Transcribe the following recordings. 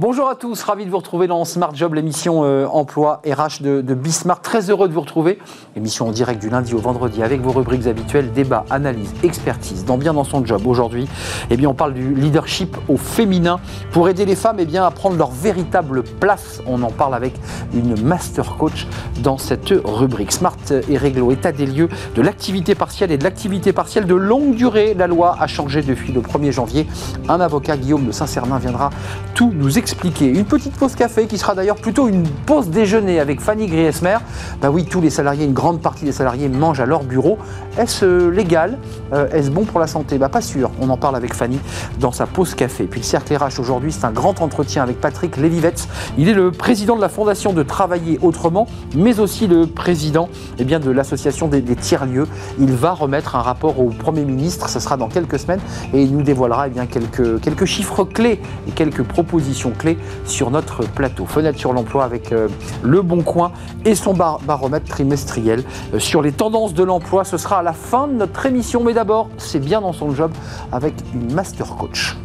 Bonjour à tous, ravi de vous retrouver dans Smart Job, l'émission euh, emploi RH de, de Bismart. Très heureux de vous retrouver. Émission en direct du lundi au vendredi avec vos rubriques habituelles débat, analyse, expertise. Dans Bien dans son job aujourd'hui, eh bien, on parle du leadership au féminin pour aider les femmes eh bien, à prendre leur véritable place. On en parle avec une master coach dans cette rubrique. Smart et Réglo, état des lieux de l'activité partielle et de l'activité partielle de longue durée. La loi a changé depuis le 1er janvier. Un avocat, Guillaume de Saint-Cernin, viendra tout nous expliquer Une petite pause café qui sera d'ailleurs plutôt une pause déjeuner avec Fanny Griesmer. Bah oui, tous les salariés, une grande partie des salariés mangent à leur bureau. Est-ce euh, légal? Euh, Est-ce bon pour la santé? Bah pas sûr. On en parle avec Fanny dans sa pause café. Puis le cercle RH aujourd'hui, c'est un grand entretien avec Patrick Lévivette. Il est le président de la fondation de Travailler Autrement, mais aussi le président eh bien, de l'association des, tiers-lieux. Il va remettre un rapport au Premier ministre, ce sera dans quelques semaines, et il nous dévoilera eh bien, quelques, quelques chiffres clés et quelques propositions sur notre plateau. Fenêtre sur l'emploi avec euh, Le Bon Coin et son baromètre trimestriel euh, sur les tendances de l'emploi. Ce sera à la fin de notre émission, mais d'abord, c'est bien dans son job avec une master coach.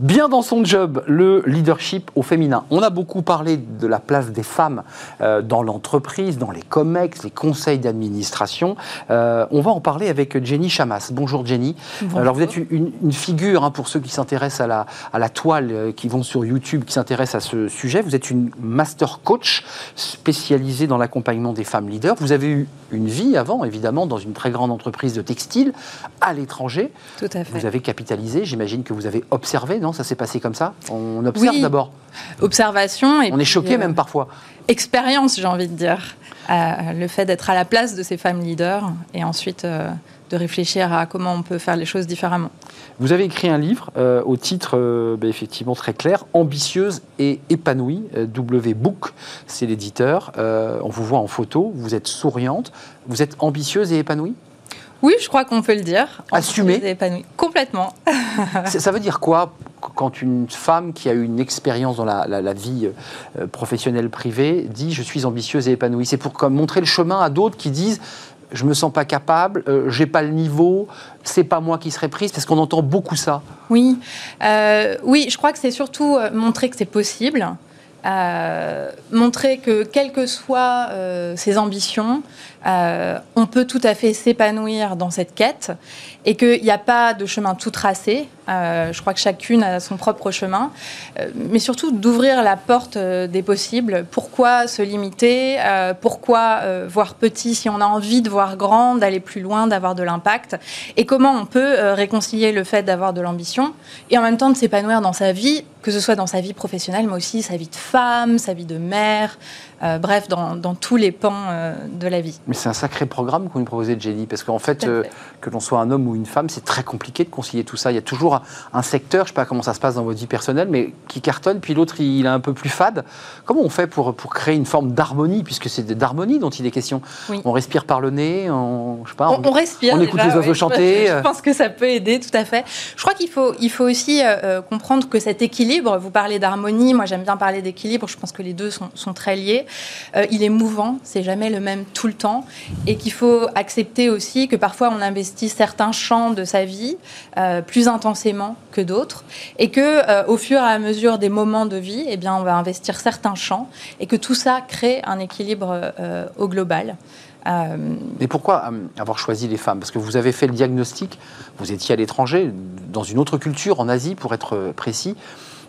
Bien dans son job, le leadership au féminin. On a beaucoup parlé de la place des femmes euh, dans l'entreprise, dans les COMEX, les conseils d'administration. Euh, on va en parler avec Jenny Chamas. Bonjour Jenny. Alors vous êtes une, figure, hein, pour ceux qui s'intéressent à la, à la toile, euh, qui vont sur YouTube, qui s'intéressent à ce sujet. Vous êtes une master coach spécialisée dans l'accompagnement des femmes leaders. Vous avez eu une vie avant, évidemment, dans une très grande entreprise de textile à l'étranger. Tout à fait. Vous avez capitalisé, j'imagine que vous avez observé, non? Ça s'est passé comme ça? On observe d'abord Observation. Et On est choqué euh, même parfois. Expérience, j'ai envie de dire. Euh, le fait d'être à la place de ces femmes leaders et ensuite euh, de réfléchir à comment on peut faire les choses différemment. Vous avez écrit un livre au titre bah, effectivement très clair, Ambitieuse et épanouie, W Book, c'est l'éditeur. on vous voit en photo, vous êtes souriante, vous êtes ambitieuse et épanouie? Oui, je crois qu'on peut le dire. Assumé Complètement. ça veut dire quoi? Quand une femme qui a eu une expérience dans la, vie euh, professionnelle privée dit je suis ambitieuse et épanouie C'est pour montrer le chemin à d'autres qui disent je me sens pas capable, euh, j'ai pas le niveau, c'est pas moi qui serai prise, parce qu'on entend beaucoup ça. Oui, euh, oui, je crois que c'est surtout montrer que c'est possible. montrer que quelles que soient ses ambitions, on peut tout à fait s'épanouir dans cette quête et qu'il n'y a pas de chemin tout tracé. Euh, je crois que chacune a son propre chemin, euh, mais surtout d'ouvrir la porte euh, des possibles. Pourquoi se limiter? Pourquoi voir petit si on a envie de voir grand, d'aller plus loin, d'avoir de l'impact? Et comment on peut réconcilier le fait d'avoir de l'ambition et en même temps de s'épanouir dans sa vie, que ce soit dans sa vie professionnelle, mais aussi sa vie de femme, sa vie de mère, bref, dans, tous les pans de la vie. Mais c'est un sacré programme qu'on nous proposait, Jenny, parce qu'en fait, que l'on soit un homme ou une femme, c'est très compliqué de concilier tout ça. Il y a toujours un, secteur, je ne sais pas comment ça se passe dans votre vie personnelle, mais qui cartonne, puis l'autre, il est un peu plus fade. Comment on fait pour, pour créer une forme d'harmonie, puisque c'est d'harmonie dont il est question On respire par le nez, on, je sais pas, on, respire. On écoute les oiseaux chanter. Je pense que ça peut aider, tout à fait. Je crois qu'il faut, il faut aussi euh, euh, comprendre que cet équilibre, vous parlez d'harmonie, moi j'aime bien parler d'équilibre, je pense que les deux sont, sont très liés. Euh, il est mouvant, c'est jamais le même tout le temps, et qu'il faut accepter aussi que parfois on investit certains champs de sa vie euh, plus intensément que d'autres et que euh, au fur et à mesure des moments de vie, eh bien, on va investir certains champs et que tout ça crée un équilibre euh, au global. Mais pourquoi avoir choisi les femmes? Parce que vous avez fait le diagnostic, vous étiez à l'étranger, dans une autre culture, en Asie pour être précis.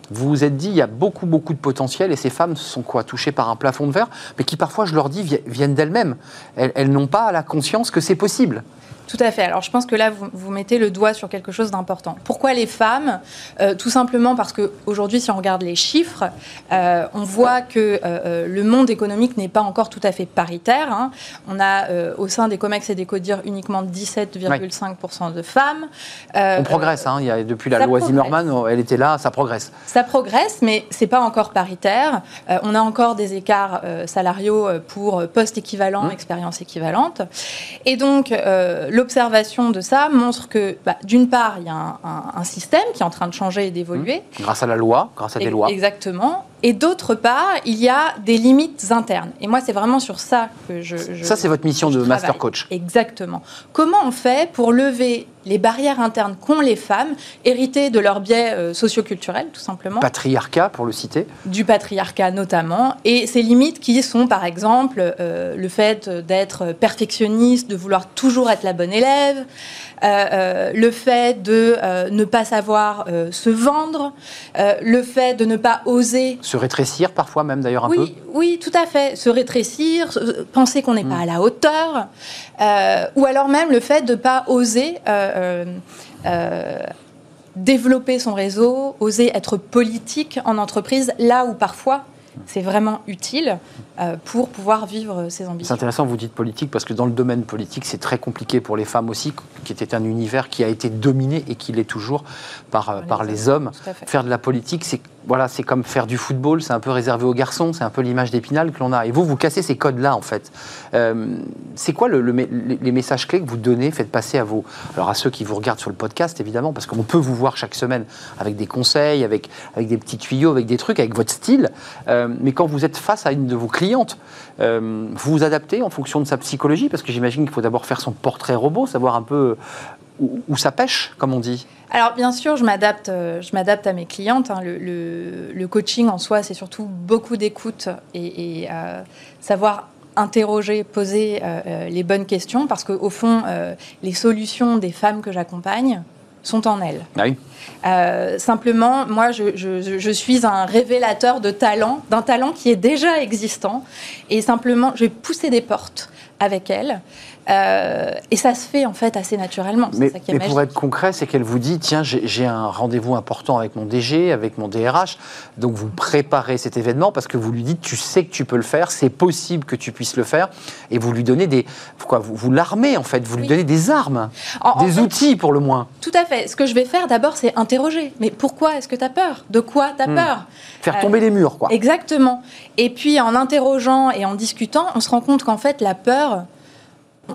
Vous vous êtes dit, il y a beaucoup, beaucoup de potentiel et ces femmes sont quoi Touchées par un plafond de verre, mais qui parfois, je leur dis, viennent d'elles-mêmes. elles n'ont pas la conscience que c'est possible. Tout à fait. Alors je pense que là, vous, vous mettez le doigt sur quelque chose d'important. Pourquoi les femmes euh, Tout simplement parce qu'aujourd'hui, si on regarde les chiffres, euh, on voit que euh, le monde économique n'est pas encore tout à fait paritaire. Hein. On a au sein des COMEX et des CODIR uniquement 17,5% de femmes. on progresse. Hein. Il y a, depuis la loi Zimmermann, elle était là, ça progresse. Ça progresse, mais c'est pas encore paritaire. on a encore des écarts salariaux pour poste équivalent, mmh. expérience équivalente. Et donc, le l'observation de ça montre que, bah, d'une part, il y a un, système qui est en train de changer et d'évoluer. Mmh. Grâce à la loi, grâce à des lois. Exactement. Et d'autre part, il y a des limites internes. Et moi, c'est vraiment sur ça que je. ça, c'est votre mission de master coach. Exactement. Comment on fait pour lever les barrières internes qu'ont les femmes, héritées de leurs biais euh, socioculturels, tout simplement. Patriarcat, pour le citer. Du patriarcat, notamment. Et ces limites qui sont, par exemple, euh, le fait d'être perfectionniste, de vouloir toujours être la bonne élève, euh, le fait de ne pas savoir se vendre, le fait de ne pas oser se rétrécir parfois même d'ailleurs un oui, peu Oui, tout à fait. Se rétrécir, penser qu'on n'est pas mm. à la hauteur, euh, ou alors même le fait de ne pas oser euh, euh, développer son réseau, oser être politique en entreprise, là où parfois c'est vraiment utile euh, pour pouvoir vivre ses ambitions. C'est intéressant, vous dites politique, parce que dans le domaine politique, c'est très compliqué pour les femmes aussi, qui était un univers qui a été dominé et qui l'est toujours par, euh, par les, hommes. Faire de la politique, c'est voilà, c'est comme faire du football, c'est un peu réservé aux garçons, c'est un peu l'image d'épinal que l'on a. Et vous, vous cassez ces codes-là, en fait. Euh, c'est quoi le, les messages clés que vous donnez, faites passer à vos, alors à ceux qui vous regardent sur le podcast, évidemment, parce qu'on peut vous voir chaque semaine avec des conseils, avec, avec des petits tuyaux, avec des trucs, avec votre style. mais quand vous êtes face à une de vos clientes, euh, vous vous adaptez en fonction de sa psychologie Parce que j'imagine qu'il faut d'abord faire son portrait robot, savoir un peu où, ça pêche, comme on dit. Alors bien sûr, je m'adapte, euh, je m'adapte à mes clientes. Hein. Le, coaching en soi, c'est surtout beaucoup d'écoute et, euh, savoir interroger, poser les bonnes questions, parce qu'au fond, les solutions des femmes que j'accompagne, sont en elle. Ah oui. Euh, simplement, moi, je, je, suis un révélateur de talent, d'un talent qui est déjà existant. Et simplement, je vais pousser des portes avec elle. Euh, et ça se fait en fait assez naturellement. Mais, pour être concret, c'est qu'elle vous dit tiens, j'ai un rendez-vous important avec mon DG, avec mon DRH. Donc vous préparez cet événement parce que vous lui dites tu sais que tu peux le faire, c'est possible que tu puisses le faire. Et vous lui donnez des. Quoi, vous, vous l'armez en fait, vous lui donnez des armes, des outils pour le moins. Tout à fait. Ce que je vais faire d'abord, c'est interroger. Mais pourquoi est-ce que tu as peur? De quoi tu as hmm. peur? Faire tomber les murs, quoi. Exactement. Et puis en interrogeant et en discutant, on se rend compte qu'en fait, la peur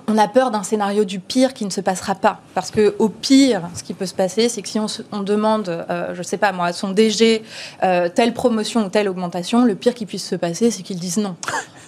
on a peur d'un scénario du pire qui ne se passera pas. Parce que au pire, ce qui peut se passer, c'est que si on, demande, euh, je ne sais pas moi, à son DG euh, telle promotion ou telle augmentation, le pire qui puisse se passer, c'est qu'ils disent non.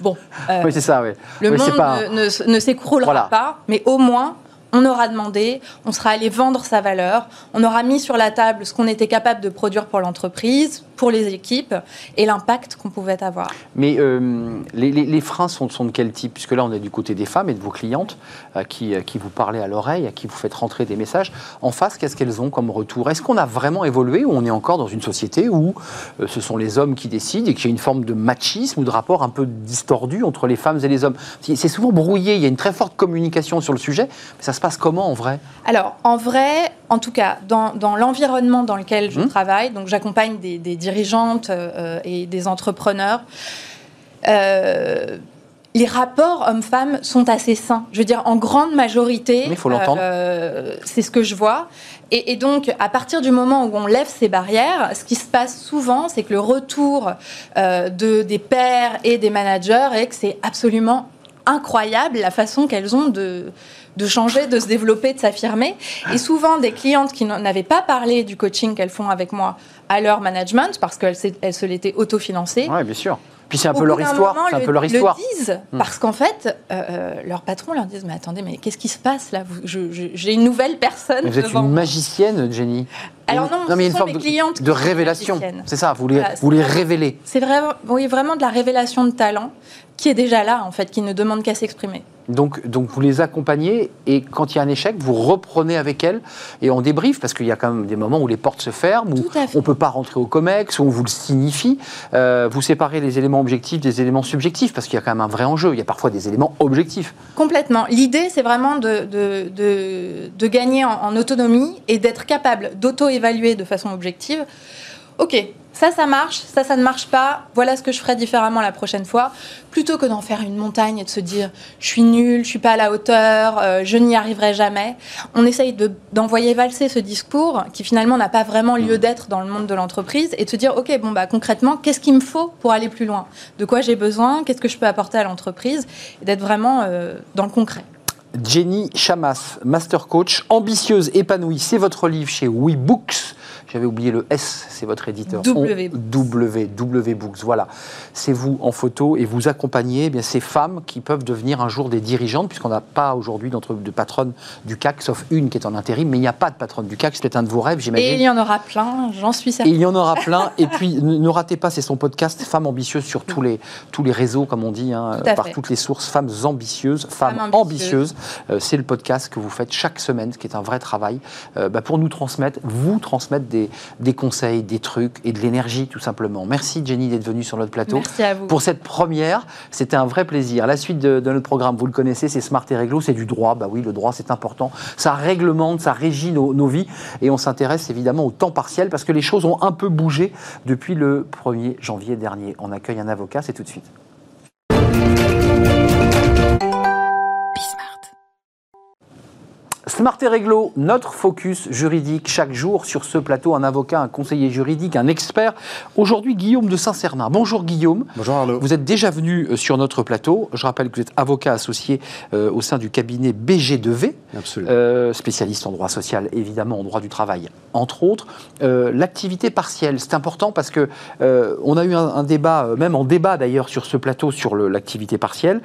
Bon. Euh, oui, c'est ça, oui. Le monde ne, s'écroulera pas, mais au moins, on aura demandé, on sera allé vendre sa valeur, on aura mis sur la table ce qu'on était capable de produire pour l'entreprise, pour les équipes et l'impact qu'on pouvait avoir. Mais euh, les, freins sont, sont, de quel type? Puisque là, on est du côté des femmes et de vos clientes euh, qui, qui, vous parlez à l'oreille, à qui vous faites rentrer des messages. En face, qu'est-ce qu'elles ont comme retour? Est-ce qu'on a vraiment évolué ou on est encore dans une société où euh, ce sont les hommes qui décident et qu'il y a une forme de machisme ou de rapport un peu distordu entre les femmes et les hommes? C'est souvent brouillé, il y a une très forte communication sur le sujet, mais ça se passe comment en vrai? Alors, en vrai, en tout cas, dans, dans l'environnement dans lequel je mmh. travaille, donc j'accompagne des, des dirigeantes euh, et des entrepreneurs, euh, les rapports hommes-femmes sont assez sains. Je veux dire, en grande majorité, il faut l'entendre. Euh, c'est ce que je vois. Et, donc, à partir du moment où on lève ces barrières, ce qui se passe souvent, c'est que le retour de, des pairs et des managers est que c'est absolument incroyable la façon qu'elles ont de, de changer, de se développer, de s'affirmer. Et souvent, des clientes qui n'avaient pas parlé du coaching qu'elles font avec moi à leur management, parce qu'elles se l'étaient autofinancées. Oui, bien sûr. Puis c'est un peu leur histoire. C'est un peu leur histoire. Le disent hmm. parce qu'en fait, euh, euh, leur patron leur dit mais attendez, mais qu'est-ce qui se passe là? J'ai une nouvelle personne. vous êtes une magicienne, Jenny. Alors non, mais y a une forme de, de révélation. C'est ça, vous les, vous les révélez. C'est vraiment, oui, vraiment de la révélation de talent qui est déjà là en fait, qui ne demande qu'à s'exprimer. Donc, donc vous les accompagnez et quand il y a un échec, vous reprenez avec elles et on débrief parce qu'il y a quand même des moments où les portes se ferment, où on ne peut pas rentrer au COMEX, où on vous le signifie. Euh, vous séparez les éléments objectifs des éléments subjectifs parce qu'il y a quand même un vrai enjeu. Il y a parfois des éléments objectifs. Complètement. L'idée, c'est vraiment de, de, de, gagner en autonomie et d'être capable d'auto-évaluer de façon objective. Ok, ça, ça marche, ça, ça ne marche pas, voilà ce que je ferai différemment la prochaine fois, plutôt que d'en faire une montagne et de se dire je suis nul, je suis pas à la hauteur, euh, je n'y arriverai jamais. On essaye d'envoyer valser ce discours qui finalement n'a pas vraiment lieu mmh. d'être dans le monde de l'entreprise et de se dire ok, bon, bah concrètement, qu'est-ce qu'il me faut pour aller plus loin? De quoi j'ai besoin? Qu'est-ce que je peux apporter à l'entreprise? Et d'être vraiment euh, dans le concret. Jenny Chamas, master coach, ambitieuse, épanouie. C'est votre livre chez WeBooks. J'avais oublié le S, c'est votre éditeur. W. W, W Books, voilà. C'est vous en photo et vous accompagnez eh bien, ces femmes qui peuvent devenir un jour des dirigeantes, puisqu'on n'a pas aujourd'hui de patronne du CAC, sauf une qui est en intérim, mais il n'y a pas de patronne du CAC, c'est un de vos rêves, j'imagine. Et il y en aura plein, j'en suis certaine. Et il y en aura plein. et puis, ne ratez pas, c'est son podcast Femmes ambitieuses sur tous les, tous les réseaux, comme on dit, hein, par toutes les sources. Femmes ambitieuses, femmes, ambitieuses. Euh, c'est le podcast que vous faites chaque semaine, ce qui est un vrai travail, euh, bah, pour nous transmettre, vous transmettre des des, conseils, des trucs et de l'énergie tout simplement. Merci Jenny d'être venue sur notre plateau. Merci à vous. Pour cette première, c'était un vrai plaisir. La suite de, notre programme, vous le connaissez, c'est Smart et Réglo, c'est du droit. Bah oui, le droit c'est important. Ça réglemente, ça régit nos, nos vies et on s'intéresse évidemment au temps partiel parce que les choses ont un peu bougé depuis le 1er janvier dernier. On accueille un avocat, c'est tout de suite. Smart et Réglo, notre focus juridique chaque jour sur ce plateau, un avocat, un conseiller juridique, un expert. Aujourd'hui, Guillaume de Saint-Cernin. Bonjour Guillaume. Bonjour Arnaud. Vous êtes déjà venu euh, sur notre plateau. Je rappelle que vous êtes avocat associé euh, au sein du cabinet BG2V, euh, spécialiste en droit social, évidemment en droit du travail, entre autres. L'activité partielle, c'est important parce que on a eu un, débat, même en débat d'ailleurs sur ce plateau sur l'activité partielle.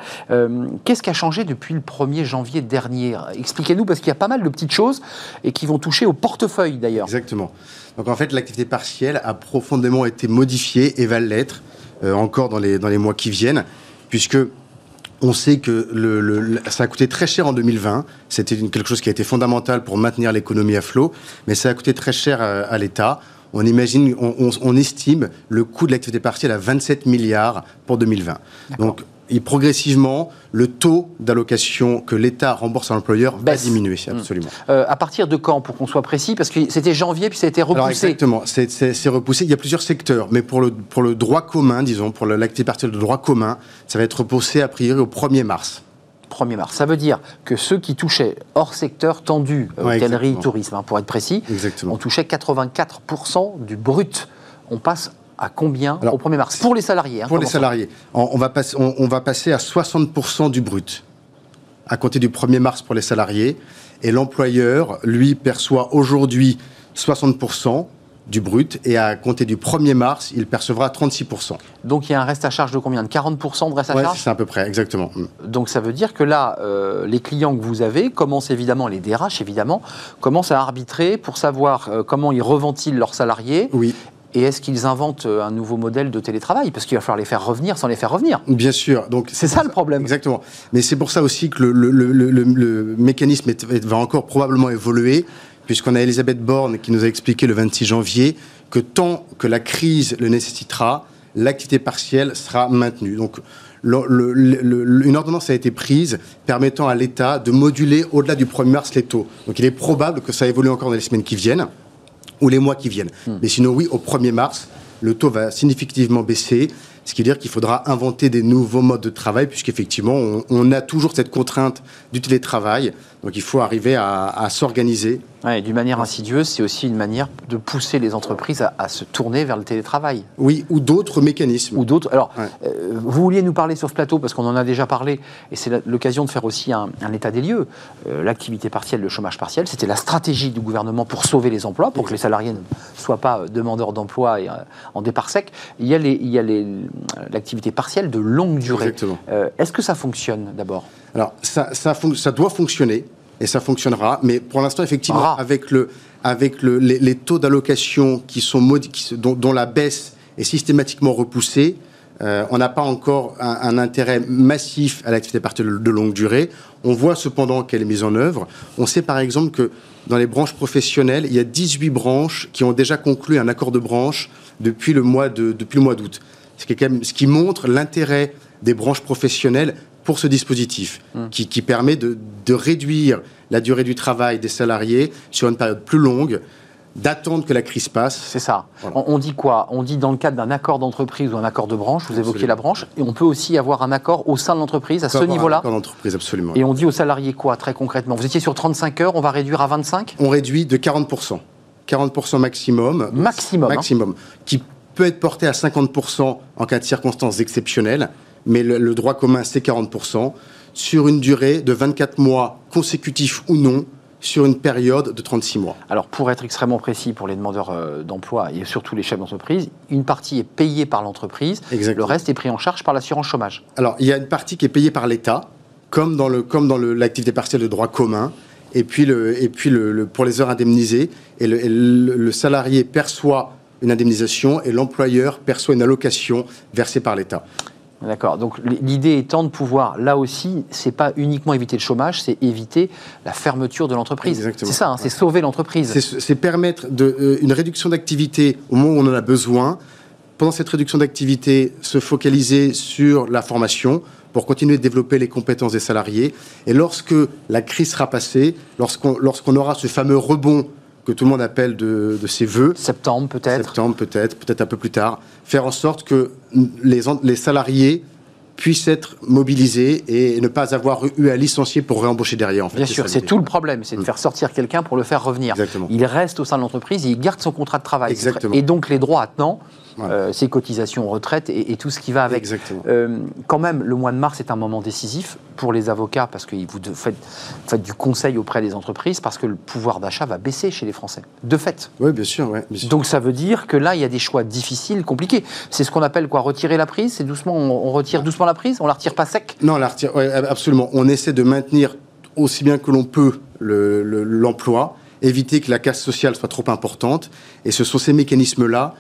Qu'est-ce qui a changé depuis le 1er janvier dernier? Expliquez-nous parce qu'il y a pas mal de petites choses et qui vont toucher au portefeuille d'ailleurs. Exactement. Donc en fait, l'activité partielle a profondément été modifiée et va l'être euh, encore dans les, dans les mois qui viennent, puisque on sait que le, ça a coûté très cher en 2020. C'était quelque chose qui a été fondamental pour maintenir l'économie à flot, mais ça a coûté très cher à, l'État. On imagine, on, on, estime le coût de l'activité partielle à 27 milliards pour 2020. Donc et progressivement, le taux d'allocation que l'État rembourse à l'employeur va diminuer, hmm. absolument. Euh, à partir de quand, pour qu'on soit précis? Parce que c'était janvier, puis ça a été repoussé. Alors exactement, c'est repoussé. Il y a plusieurs secteurs, mais pour le, pour le droit commun, disons, pour l'activité partielle de droit commun, ça va être repoussé a priori au 1er mars. 1er mars. Ça veut dire que ceux qui touchaient hors secteur tendu, euh, tourisme, hein, pour être précis, exactement. on touchait 84% du brut. On passe à combien au 1er mars Pour les salariés. Hein, pour les salariés. On, va passer, on, va passer à 60% du brut à compter du 1er mars pour les salariés. Et l'employeur, lui, perçoit aujourd'hui 60% du brut et à compter du 1er mars, il percevra 36%. Donc il y a un reste à charge de combien De 40% de reste à charge c'est à peu près, exactement. Mm. Donc ça veut dire que là, euh, les clients que vous avez commencent évidemment, les DRH évidemment, commencent à arbitrer pour savoir euh, comment ils reventilent leurs salariés oui. Et est-ce qu'ils inventent euh, un nouveau modèle de télétravail? Parce qu'il va falloir les faire revenir sans les faire revenir. Bien sûr. Donc c'est ça le problème. Exactement. Mais c'est pour ça aussi que le, mécanisme va encore probablement évoluer, puisqu'on a Elisabeth Borne qui nous a expliqué le 26 janvier que tant que la crise le nécessitera, l'activité partielle sera maintenue. Donc une ordonnance a été prise permettant à l'État de moduler au-delà du 1er mars les taux. Donc il est probable que ça évolue encore dans les semaines qui viennent ou les mois qui viennent. Hmm. Mais sinon, oui, au 1er mars, le taux va significativement baisser, ce qui veut dire qu'il faudra inventer des nouveaux modes de travail, puisqu'effectivement, on, on a toujours cette contrainte du télétravail. Donc il faut arriver à, s'organiser. Ouais, D'une manière insidieuse, c'est aussi une manière de pousser les entreprises à, se tourner vers le télétravail. Oui, ou d'autres mécanismes. Ou d'autres. Alors, euh, vous vouliez nous parler sur ce plateau, parce qu'on en a déjà parlé, et c'est l'occasion de faire aussi un, état des lieux. Euh, l'activité partielle, le chômage partiel, c'était la stratégie du gouvernement pour sauver les emplois, pour que les salariés ne soient pas euh, demandeurs d'emploi et en départ sec. Il y a l'activité partielle de longue durée. Est-ce que ça fonctionne d'abord? Alors, ça, ça, ça, doit fonctionner et ça fonctionnera, mais pour l'instant, effectivement, ah. avec, le, avec le, les, taux d'allocation qui sont dont, dont, la baisse est systématiquement repoussée, euh, on n'a pas encore un, intérêt massif à l'activité partielle de longue durée. On voit cependant qu'elle est mise en œuvre. On sait par exemple que dans les branches professionnelles, il y a 18 branches qui ont déjà conclu un accord de branche depuis le mois d'août. Ce, ce qui montre l'intérêt des branches professionnelles pour ce dispositif hum. qui, permet de, réduire la durée du travail des salariés sur une période plus longue d'attendre que la crise passe. C'est ça. On, dit quoi? On dit dans le cadre d'un accord d'entreprise ou un accord de branche, vous évoquez la branche, et on peut aussi avoir un accord au sein de l'entreprise à ce niveau-là. Un accord d'entreprise, absolument. Et on dit aux salariés quoi, très concrètement? Vous étiez sur 35 heures, on va réduire à 25 On réduit de 40%. 40% maximum. Maximum. Hein. Maximum. Qui peut être porté à 50% en cas de circonstances exceptionnelles mais le, droit commun, c'est 40%. sur une durée de 24 mois consécutifs ou non sur une période de 36 mois. Alors, pour être extrêmement précis pour les demandeurs euh, d'emploi et surtout les chefs d'entreprise, une partie est payée par l'entreprise, le reste est pris en charge par l'assurance chômage. Alors, il y a une partie qui est payée par l'État, comme dans, le, comme dans l'activité partielle de droit commun, et puis, le, et puis le, pour les heures indemnisées, et le salarié perçoit une indemnisation et l'employeur perçoit une allocation versée par l'État. D'accord. Donc l'idée étant de pouvoir, là aussi, c'est pas uniquement éviter le chômage, c'est éviter la fermeture de l'entreprise. C'est ça, hein, c'est sauver l'entreprise. C'est permettre de, euh, une réduction d'activité au moment où on en a besoin. Pendant cette réduction d'activité, se focaliser sur la formation pour continuer de développer les compétences des salariés. Et lorsque la crise sera passée, lorsqu'on aura ce fameux rebond que tout le monde appelle de, ses voeux. Septembre peut-être. Septembre peut-être, peut-être un peu plus tard. Faire en sorte que les, les salariés puissent être mobilisés et ne pas avoir eu à licencier pour réembaucher derrière. En Bien sûr, c'est tout le problème, c'est de mm. faire sortir quelqu'un pour le faire revenir. Exactement. Il reste au sein de l'entreprise, il garde son contrat de travail. Exactement. Et donc les droits attenants, euh, ses cotisations retraite et, tout ce qui va avec. Exactement. Euh, quand même, le mois de mars est un moment décisif pour les avocats parce que vous faites, faites, du conseil auprès des entreprises parce que le pouvoir d'achat va baisser chez les Français. De fait. Oui, bien sûr, Donc ça veut dire que là, il y a des choix difficiles, compliqués. C'est ce qu'on appelle quoi Retirer la prise? C'est doucement, on, retire doucement la prise? On la retire pas sec? Non, on la retire, absolument. On essaie de maintenir aussi bien que l'on peut l'emploi. éviter que la casse sociale soit trop importante. Et ce sont ces mécanismes-là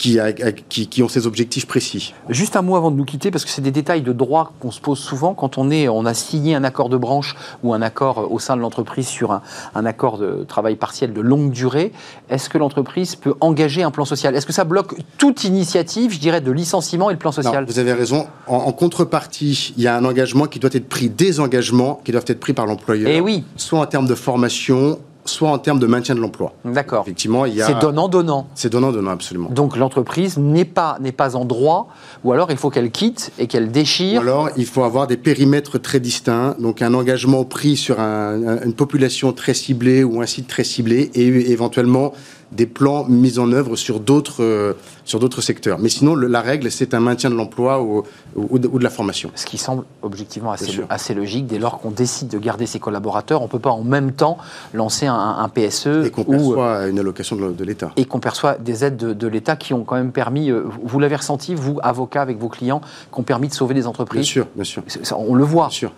qui, qui, ont ces objectifs précis. Juste un mot avant de nous quitter, parce que c'est des détails de droit qu'on se pose souvent quand on, est, on a signé un accord de branche ou un accord euh, au sein de l'entreprise sur un, un, accord de travail partiel de longue durée. Est-ce que l'entreprise peut engager un plan social? Est-ce que ça bloque toute initiative, je dirais, de licenciement et le plan social? Vous avez raison. En, contrepartie, il y a un engagement qui doit être pris, des engagements qui doivent être pris par l'employeur. Et eh oui. Soit en termes de formation, soit en termes de maintien de l'emploi. D'accord. Effectivement, il y a... C'est donnant-donnant. C'est donnant-donnant, absolument. Donc l'entreprise n'est pas, n'est pas en droit, ou alors il faut qu'elle quitte et qu'elle déchire. Ou alors il faut avoir des périmètres très distincts, donc un engagement pris sur une population très ciblée ou un site très ciblé, et éventuellement des plans mis en œuvre sur d'autres euh, sur d'autres secteurs. Mais sinon, la règle, c'est un maintien de l'emploi ou, ou, de la formation. Ce qui semble objectivement assez, assez logique. Dès lors qu'on décide de garder ses collaborateurs, on ne peut pas en même temps lancer un, PSE. Et qu'on perçoit une allocation de, l'État. Et qu'on perçoit des aides de, l'État qui ont quand même permis, euh, vous l'avez ressenti, vous, avocat avec vos clients, qui ont permis de sauver des entreprises Bien sûr, bien sûr. On le voit. Bien sûr.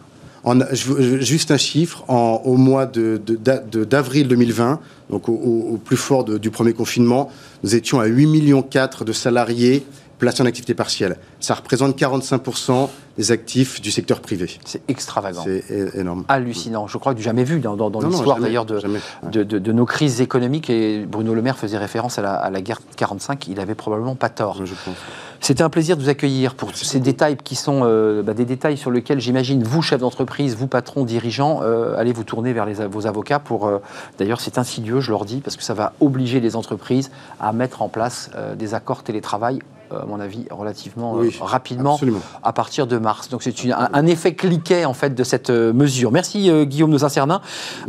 Juste un chiffre, au mois d'avril 2020, donc au, plus fort du premier confinement, nous étions à 8,4 millions de salariés placés en activité partielle. Ça représente 45% des actifs du secteur privé. C'est extravagant. C'est énorme. Hallucinant. Je crois que du jamais vu dans, l'histoire d'ailleurs de, de, nos crises économiques. Et Bruno Le Maire faisait référence à la, à la guerre 45. Il avait probablement pas tort. C'était un plaisir de vous accueillir pour ces détails qui sont euh, bah, des détails sur lesquels j'imagine vous, chef d'entreprise, vous, patron, dirigeant, euh, allez vous tourner vers les, vos avocats pour. Euh, d'ailleurs, c'est insidieux, je leur dis, parce que ça va obliger les entreprises à mettre en place des accords télétravail à mon avis, relativement rapidement à partir de mars. Donc c'est un, effet cliquet en fait de cette mesure. Merci Guillaume Nozacernin,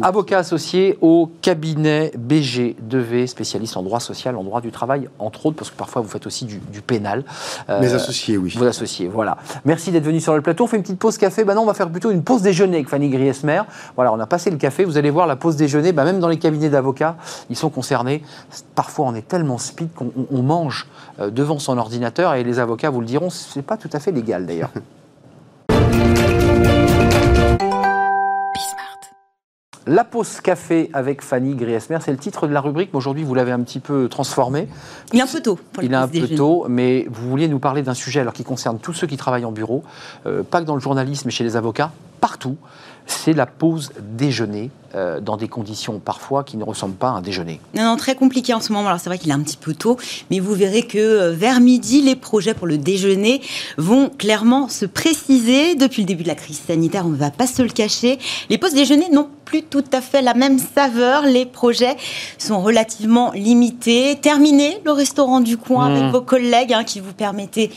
avocat associé au cabinet BG2V, spécialiste en droit social, en droit du travail, entre autres, parce que parfois vous faites aussi du, du pénal. Euh, Mes associés, oui. Vos associés, voilà. Merci d'être venu sur le plateau. On fait une petite pause café. Maintenant, on va faire plutôt une pause déjeuner avec Fanny Griesmer. Voilà, on a passé le café. Vous allez voir la pause déjeuner, bah, même dans les cabinets d'avocats, ils sont concernés. Parfois, on est tellement speed qu'on mange euh, devant son ordinateur et les avocats vous le diront, c'est pas tout à fait légal d'ailleurs. La pause café avec Fanny Griesmer, c'est le titre de la rubrique, mais aujourd'hui vous l'avez un petit peu transformé. Il est un peu tôt. Il est un peu tôt, mais vous vouliez nous parler d'un sujet alors qui concerne tous ceux qui travaillent en bureau, euh, pas que dans le journalisme, mais chez les avocats, partout. C'est la pause déjeuner. Euh, dans des conditions parfois qui ne ressemblent pas à un déjeuner. Non, non, très compliqué en ce moment. Alors c'est vrai qu'il est un petit peu tôt, mais vous verrez que euh, vers midi, les projets pour le déjeuner vont clairement se préciser. Depuis le début de la crise sanitaire, on ne va pas se le cacher. Les pauses déjeuner n'ont plus tout à fait la même saveur. Les projets sont relativement limités. Terminez le restaurant du coin avec mmh. vos collègues hein, qui vous permettez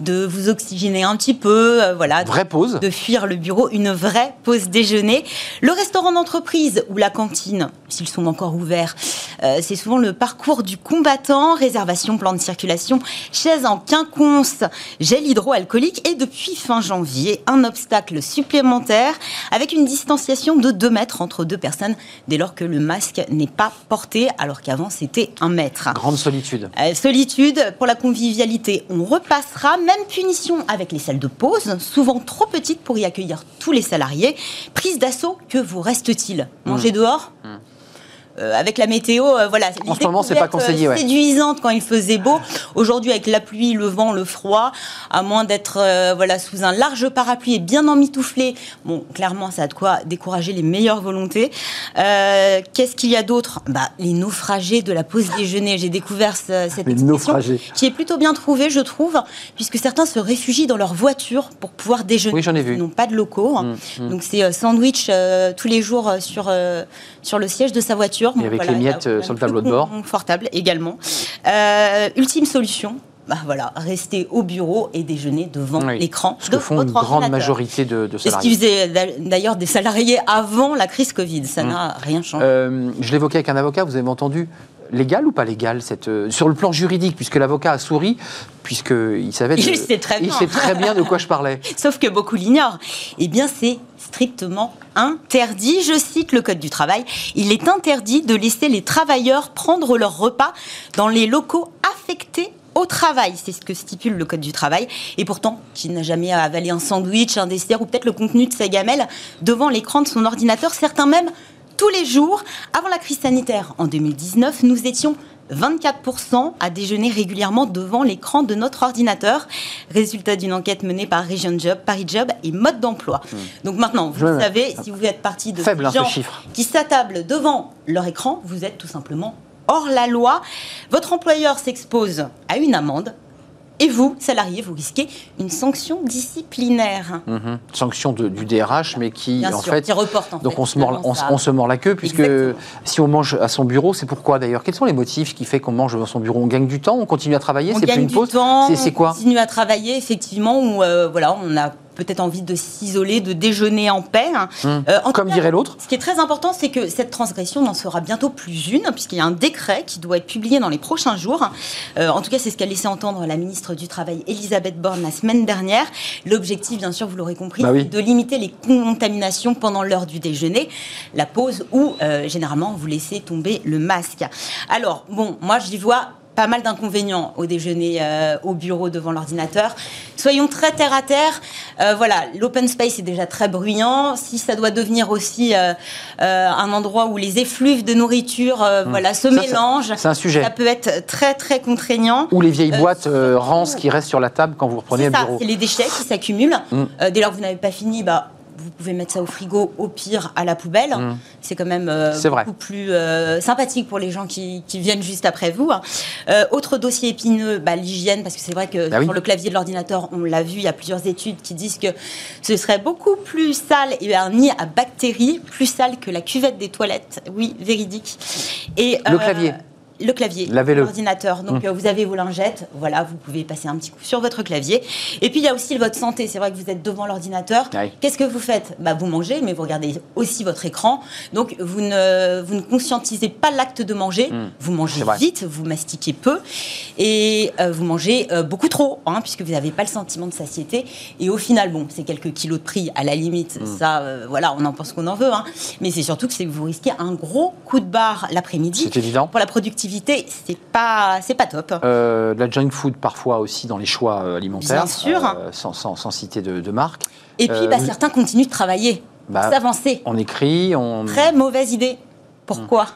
de vous oxygéner un petit peu, euh, voilà, vraie pause, de fuir le bureau, une vraie pause déjeuner. Le restaurant d'entreprise ou la cantine, s'ils sont encore ouverts, euh, c'est souvent le parcours du combattant, réservation, plan de circulation, chaise en quinconce, gel hydroalcoolique et depuis fin janvier, un obstacle supplémentaire avec une distanciation de 2 mètres entre deux personnes dès lors que le masque n'est pas porté alors qu'avant c'était un mètre. Grande solitude. Euh, solitude pour la convivialité, on repassera, même punition avec les salles de pause, souvent trop petites pour y accueillir tous les salariés. Prise d'assaut, que vous reste-t-il? Manger mmh. dehors? Mmh. Euh, avec la météo, euh, voilà. En ce moment, c'est pas conseillé. Ouais. Séduisante quand il faisait beau. Aujourd'hui, avec la pluie, le vent, le froid, à moins d'être euh, voilà sous un large parapluie et bien emmitouflé, bon, clairement, ça a de quoi décourager les meilleures volontés. Qu'est-ce qu'il y a d'autre? Bah, les naufragés de la pause déjeuner. J'ai découvert cette les naufragés. qui est plutôt bien trouvée, je trouve, puisque certains se réfugient dans leur voiture pour pouvoir déjeuner. Oui, j'en ai vu. Ils n'ont pas de locaux, mmh, mmh. donc c'est sandwich tous les jours sur sur le siège de sa voiture. Et avec les miettes euh, sur le tableau de bord. Confortable également. Euh, ultime solution, bah voilà, rester au bureau et déjeuner devant l'écran. Ce que font une grande majorité de, de salariés. ce qui faisait d'ailleurs des salariés avant la crise Covid. Ça mmh. n'a rien changé. Euh, je l'évoquais avec un avocat, vous avez entendu légal ou pas légal cette, sur le plan juridique, puisque l'avocat a souri, puisqu'il savait, il, sait très bien. il sait très bien de quoi je parlais. Sauf que beaucoup l'ignorent. Eh bien, c'est strictement interdit. Je cite le Code du travail. Il est interdit de laisser les travailleurs prendre leur repas dans les locaux affectés au travail. C'est ce que stipule le Code du travail. Et pourtant, qui n'a jamais avalé un sandwich, un dessert ou peut-être le contenu de sa gamelle devant l'écran de son ordinateur, certains même tous les jours. Avant la crise sanitaire, en 2019, nous étions 24% à déjeuner régulièrement devant l'écran de notre ordinateur. Résultat d'une enquête menée par Region Job, Paris Job et Mode d'emploi. Hmm. Donc maintenant, vous savez, si vous êtes partie de Faible, ces gens qui s'attablent devant leur écran, vous êtes tout simplement hors la loi. Votre employeur s'expose à une amende et vous, salarié, vous risquez une sanction disciplinaire. Mhm. Sanction du DRH, mais qui, en fait, qui reporte. En donc on, se mord, on, se mord la queue, puisque si on mange à son bureau, c'est pourquoi d'ailleurs? Quels sont les motifs qui fait qu'on mange à son bureau? On gagne du temps On continue à travailler C'est plus une pause? C'est quoi On continue à travailler, effectivement, où euh, voilà, on a peut-être envie de s'isoler, de déjeuner en paix. Hum. Euh, Comme dirait l'autre. Ce qui est très important, c'est que cette transgression n'en sera bientôt plus une, puisqu'il y a un décret qui doit être publié dans les prochains jours. Euh, en tout cas, c'est ce qu'a laissé entendre la ministre du Travail, Elisabeth Borne, la semaine dernière. L'objectif, bien sûr, vous l'aurez compris, bah de limiter les contaminations pendant l'heure du déjeuner, la pause, où euh, généralement vous laissez tomber le masque. Alors, bon, moi, j'y vois pas mal d'inconvénients au déjeuner euh, au bureau devant l'ordinateur. Soyons très terre à terre. Euh, voilà, l'open space est déjà très bruyant. Si ça doit devenir aussi euh, un endroit où les effluves de nourriture hmm. voilà, se mélangent, c'est un sujet. Ça peut être très très contraignant. Ou les vieilles boîtes rances qui restent sur la table quand vous reprenez le bureau. C'est les déchets qui s'accumulent. Hmm. dès lors que vous n'avez pas fini, bah vous pouvez mettre ça au frigo, au pire à la poubelle. Mmh. C'est quand même euh, beaucoup plus euh, sympathique pour les gens qui, viennent juste après vous. Hein. Euh, autre dossier épineux, bah, l'hygiène, parce que c'est vrai que bah sur le clavier de l'ordinateur, on l'a vu, il y a plusieurs études qui disent que ce serait beaucoup plus sale et un nid à bactéries, plus sale que la cuvette des toilettes. Oui, véridique. Et, le clavier le clavier, l'ordinateur. Donc, mmh. euh, vous avez vos lingettes. Voilà, vous pouvez passer un petit coup sur votre clavier. Et puis, il y a aussi votre santé. C'est vrai que vous êtes devant l'ordinateur. Qu'est-ce que vous faites? Bah, Vous mangez, mais vous regardez aussi votre écran. Donc, vous ne, vous ne conscientisez pas l'acte de manger. Mmh. Vous mangez vite, vous mastiquez peu. Et euh, vous mangez euh, beaucoup trop, hein, puisque vous n'avez pas le sentiment de satiété. Et au final, bon, c'est quelques kilos de prix à la limite. Mmh. Ça, voilà, on en pense qu'on en veut. Hein. Mais c'est surtout que vous risquez un gros coup de barre l'après-midi. C'est évident. Pour la productivité c'est pas, c'est pas top. Euh, la junk food parfois aussi dans les choix euh, alimentaires. Bien sûr. Euh, sans, sans, citer de, marque. Et puis bah, certains continuent de travailler, bah, s'avancer. On écrit, on. Très mauvaise idée. Pourquoi?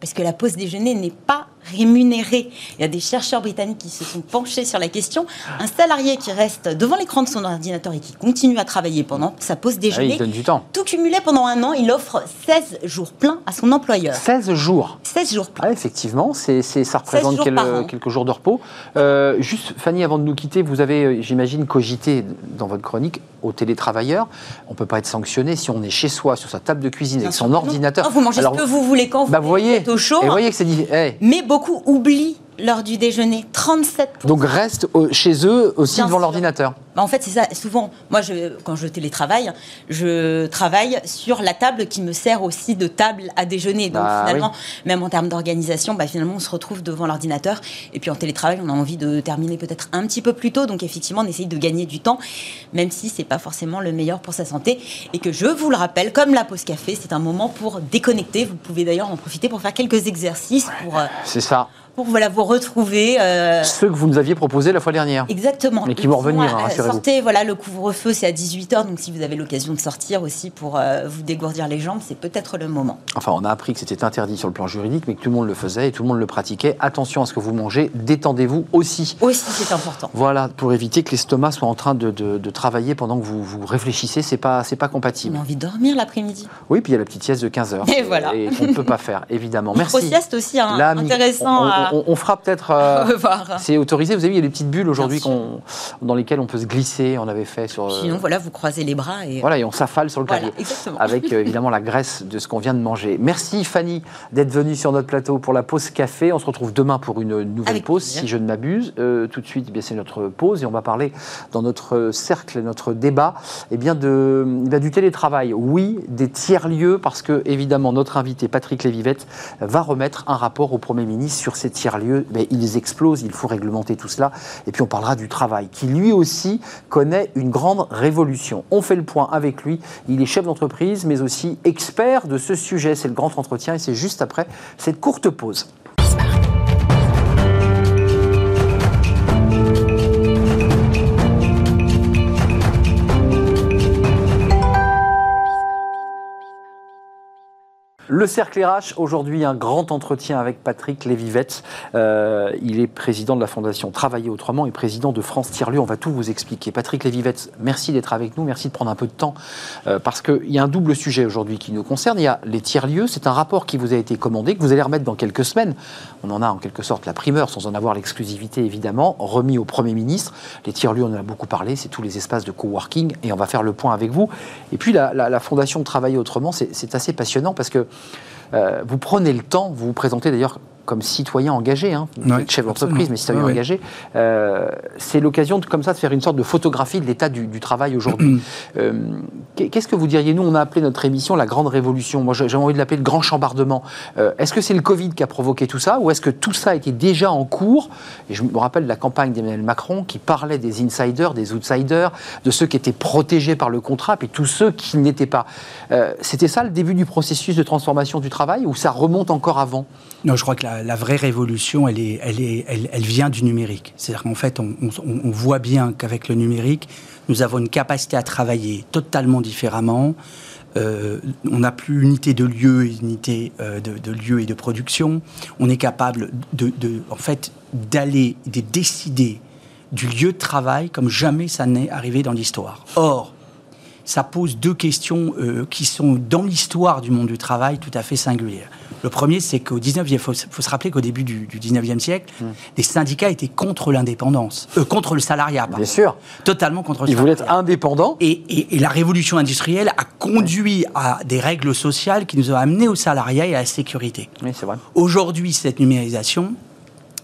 Parce que la pause déjeuner n'est pas rémunéré. Il y a des chercheurs britanniques qui se sont penchés sur la question. Un salarié qui reste devant l'écran de son ordinateur et qui continue à travailler pendant sa pause ah déjeuner, du temps. tout cumulé pendant un an, il offre 16 jours pleins à son employeur. 16 jours 16 jours pleins. Ah, effectivement, c'est, ça représente quelques jours de repos. Euh, juste, Fanny, avant de nous quitter, vous avez, euh, j'imagine, cogité dans votre chronique aux télétravailleurs. On ne peut pas être sanctionné si on est chez soi, sur sa table de cuisine, avec son ordinateur. vous mangez ce que vous voulez quand vous, bah, voyez, au chaud. Et vous voyez que c'est... Hey. Mais beaucoup oublient l'heure du déjeuner. 37%. Donc restent chez eux aussi devant l'ordinateur. bah, en fait, c'est ça. Souvent, moi, je, quand je télétravaille, je travaille sur la table qui me sert aussi de table à déjeuner. Donc, bah finalement, même en termes d'organisation, bah, finalement, on se retrouve devant l'ordinateur. Et puis, en télétravail, on a envie de terminer peut-être un petit peu plus tôt. Donc, effectivement, on essaye de gagner du temps, même si c'est pas forcément le meilleur pour sa santé. Et que je vous le rappelle, comme la pause café, c'est un moment pour déconnecter. Vous pouvez d'ailleurs en profiter pour faire quelques exercices. pour. Euh, c'est ça pour voilà, vous retrouver. Euh, Ceux que vous nous aviez proposés la fois dernière. Exactement. Mais qui vont revenir, hein, Sortez, voilà, le couvre-feu, c'est à 18h, donc si vous avez l'occasion de sortir aussi pour euh, vous dégourdir les jambes, c'est peut-être le moment. Enfin, on a appris que c'était interdit sur le plan juridique, mais que tout le monde le faisait et tout le monde le pratiquait. Attention à ce que vous mangez, détendez-vous aussi. Aussi, c'est important. Voilà, pour éviter que l'estomac soit en train de, de, travailler pendant que vous, vous réfléchissez, c'est pas, pas compatible. On a envie de dormir l'après-midi. Oui, puis il y a la petite sieste de 15 h Et voilà. Et qu'on ne peut pas faire, évidemment. Merci. sieste aussi, hein, intéressant. on fera peut-être euh, c'est autorisé. Vous avez vu, il y a des petites bulles aujourd'hui dans lesquelles on peut se glisser. On avait fait sur. Sinon, voilà, vous croisez les bras et. Voilà, et on s'affale sur le clavier. Avec euh, évidemment la graisse de ce qu'on vient de manger. Merci Fanny d'être venue sur notre plateau pour la pause café. On se retrouve demain pour une nouvelle pause, si je ne m'abuse. Euh, tout de suite, eh c'est notre pause et on va parler dans notre cercle, notre débat, eh bien de, eh du télétravail. Oui, des tiers-lieux, parce que évidemment, notre invité Patrick Lévivette va remettre un rapport au Premier ministre sur ces tiers-lieux. Mais ils explosent, il faut réglementer tout cela. Et puis on parlera du travail, qui lui aussi connaît une grande révolution. On fait le point avec lui. Il est chef d'entreprise, mais aussi expert de ce sujet. C'est le grand entretien et c'est juste après cette courte pause. Le Cercle RH, aujourd'hui un grand entretien avec Patrick Lévivette. Euh, il est président de la Fondation Travailler Autrement et président de France Tiers-Lieu. On va tout vous expliquer. Patrick Lévivette, merci d'être avec nous, merci de prendre un peu de temps euh, parce qu'il y a un double sujet aujourd'hui qui nous concerne. Il y a les tiers-lieux, c'est un rapport qui vous a été commandé, que vous allez remettre dans quelques semaines. On en a en quelque sorte la primeur, sans en avoir l'exclusivité évidemment, remis au Premier ministre. Les tiers-lieux, on en a beaucoup parlé, c'est tous les espaces de coworking et on va faire le point avec vous. Et puis la, la Fondation Travailler Autrement, c'est assez passionnant parce que euh, vous prenez le temps, vous vous présentez d'ailleurs comme citoyen engagé, hein, chef d'entreprise, mais citoyen engagé, euh, c'est l'occasion comme ça de faire une sorte de photographie de l'état du, travail aujourd'hui. Euh, qu'est-ce que vous diriez Nous, on a appelé notre émission la grande révolution. Moi, j'ai envie de l'appeler le grand chambardement. est-ce que c'est le Covid qui a provoqué tout ça, ou est-ce que tout ça était déjà en cours? Et je me rappelle la campagne d'Emmanuel Macron qui parlait des insiders, des outsiders, de ceux qui étaient protégés par le contrat, et tous ceux qui n'étaient pas. C'était ça le début du processus de transformation du travail, ou ça remonte encore avant? Non, je crois que la, la, vraie révolution, elle, est, elle, est, elle, vient du numérique. C'est-à-dire qu'en fait, on, voit bien qu'avec le numérique, nous avons une capacité à travailler totalement différemment. Euh, on n'a plus unité de lieu, unité euh, de, lieu et de production. On est capable de, en fait, d'aller, de décider du lieu de travail comme jamais ça n'est arrivé dans l'histoire. Or, ça pose deux questions euh, qui sont dans l'histoire du monde du travail tout à fait singulières. Le premier, c'est qu'au 19e, il faut, se rappeler qu'au début du, 19e siècle, hmm. les syndicats étaient contre l'indépendance, euh, contre le salariat. Bien sûr. Totalement contre le Ils voulaient être indépendants. Et, la révolution industrielle a conduit à des règles sociales qui nous ont amenés au salariat et à la sécurité. Oui, c'est vrai. Aujourd'hui, cette numérisation,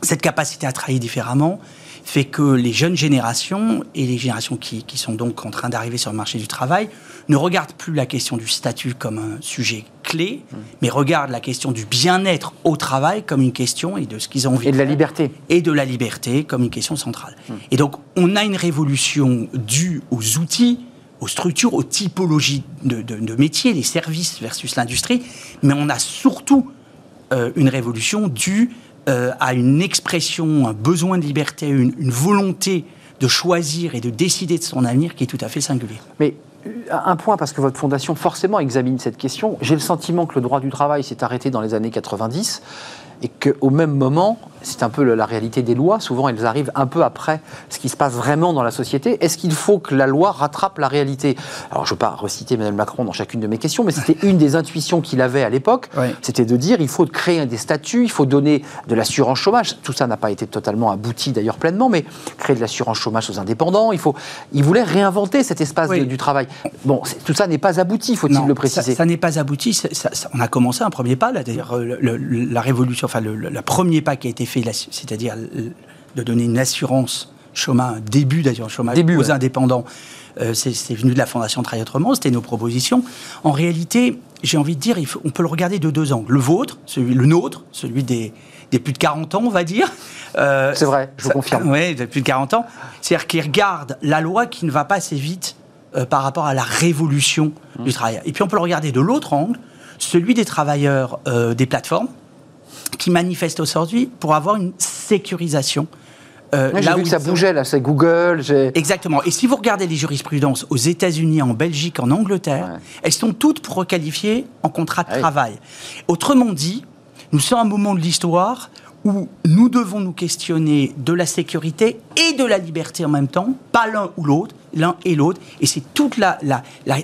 cette capacité à travailler différemment, fait que les jeunes générations et les générations qui, qui sont donc en train d'arriver sur le marché du travail ne regardent plus la question du statut comme un sujet clé, mmh. mais regardent la question du bien-être au travail comme une question et de ce qu'ils ont envie et de, la liberté et de la liberté comme une question centrale. Mmh. Et donc on a une révolution due aux outils aux structures, aux typologies de, de, métiers, les services versus l'industrie, mais on a surtout euh, une révolution due euh, à une expression, un besoin de liberté, une, volonté de choisir et de décider de son avenir qui est tout à fait singulier. Mais euh, un point, parce que votre fondation forcément examine cette question. J'ai le sentiment que le droit du travail s'est arrêté dans les années 90 et qu'au même moment, c'est un peu la réalité des lois, souvent elles arrivent un peu après ce qui se passe vraiment dans la société. Est-ce qu'il faut que la loi rattrape la réalité? Alors je ne veux pas reciter Emmanuel Macron dans chacune de mes questions, mais c'était une des intuitions qu'il avait à l'époque, c'était de dire il faut créer des statuts, il faut donner de l'assurance chômage. Tout ça n'a pas été totalement abouti d'ailleurs pleinement, mais créer de l'assurance chômage aux indépendants, il, faut, il voulait réinventer cet espace du travail. Bon, tout ça n'est pas abouti, faut-il le préciser? Ça, n'est pas abouti, on a commencé un premier pas, là, d'ailleurs, la révolution, enfin le, le premier pas qui a été fait c'est-à-dire de donner une assurance chômage, début d'ailleurs, chômage début, aux indépendants. Euh, c'est venu de la Fondation Travail Autrement, c'était nos propositions. En réalité, j'ai envie de dire, il faut, on peut le regarder de deux angles. Le vôtre, celui, le nôtre, celui des, des plus de 40 ans, on va dire. Euh, c'est vrai, je vous confirme. Oui, des plus de 40 ans. C'est-à-dire qu'ils regardent la loi qui ne va pas assez vite euh, par rapport à la révolution mmh. du travail. Et puis on peut le regarder de l'autre angle, celui des travailleurs des plateformes, qui manifestent aujourd'hui pour avoir une sécurisation euh, j'ai vu que ça bougeait, là, c'est Google. Exactement. Et si vous regardez les jurisprudences aux États-Unis, en Belgique, en Angleterre, elles sont toutes pour requalifier en contrat de ah travail. Autrement dit, nous sommes à un moment de l'histoire où nous devons nous questionner de la sécurité et de la liberté en même temps, pas l'un ou l'autre, l'un et l'autre. Et c'est toutes la,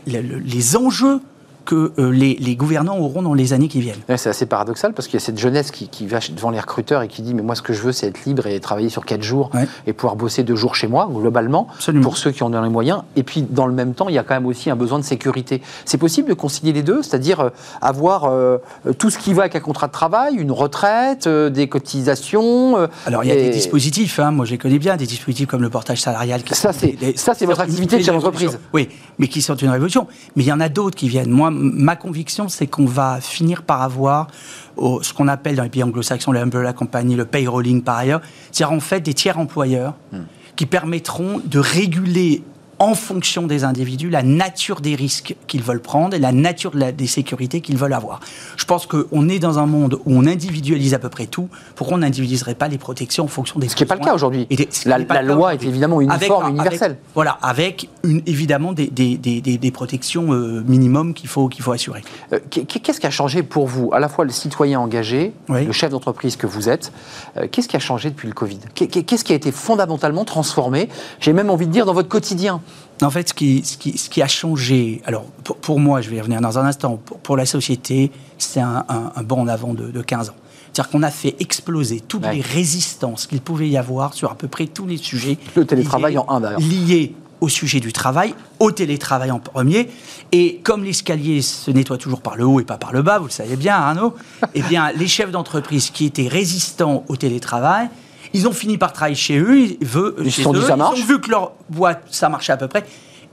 les enjeux que euh, les, gouvernants auront dans les années qui viennent. c'est assez paradoxal parce qu'il y a cette jeunesse qui, va devant les recruteurs et qui dit mais moi ce que je veux c'est être libre et travailler sur quatre jours et pouvoir bosser deux jours chez moi globalement pour ceux qui en ont les moyens et puis dans le même temps il y a quand même aussi un besoin de sécurité. C'est possible de concilier les deux, c'est-à-dire euh, avoir euh, tout ce qui va avec un contrat de travail, une retraite, des cotisations. Alors il y a des dispositifs, hein, moi j'ai connu bien des dispositifs comme le portage salarial. Qui ça c'est votre activité de chef d'entreprise. Oui, mais qui sont une révolution. Mais il y en a d'autres qui viennent. Moi ma conviction, c'est qu'on va finir par avoir ce qu'on appelle dans les pays anglo-saxons, les la company, le payrolling par ailleurs, c'est-à-dire en fait des tiers employeurs hmm. qui permettront de réguler en fonction des individus, la nature des risques qu'ils veulent prendre et la nature des sécurités qu'ils veulent avoir. Je pense qu'on est dans un monde où on individualise à peu près tout. Pourquoi on n'individualiserait pas les protections en fonction des Ce qui n'est pas le cas aujourd'hui. La, la loi est évidemment uniforme, universelle. voilà, avec une, évidemment des, des, des, des protections euh, minimum qu'il faut, qu'il faut assurer. Euh, qu'est-ce qui a changé pour vous À la fois le citoyen engagé, le chef d'entreprise que vous êtes, euh, qu'est-ce qui a changé depuis le Covid? Qu'est-ce qui a été fondamentalement transformé? J'ai même envie de dire dans votre quotidien en fait, ce qui, ce qui, ce qui a changé, alors pour, moi, je vais y revenir dans un instant, pour, la société, c'est un, un, bond en avant de, 15 ans. C'est-à-dire qu'on a fait exploser toutes les résistances qu'il pouvait y avoir sur à peu près tous les sujets. Le télétravail en un d'ailleurs. Liés au sujet du travail, au télétravail en premier. Et comme l'escalier se nettoie toujours par le haut et pas par le bas, vous le savez bien, Arnaud, eh bien, les chefs d'entreprise qui étaient résistants au télétravail, ils ont fini par travailler chez eux, ils, veulent, ils, ont vu que leur boîte, ça marchait à peu près.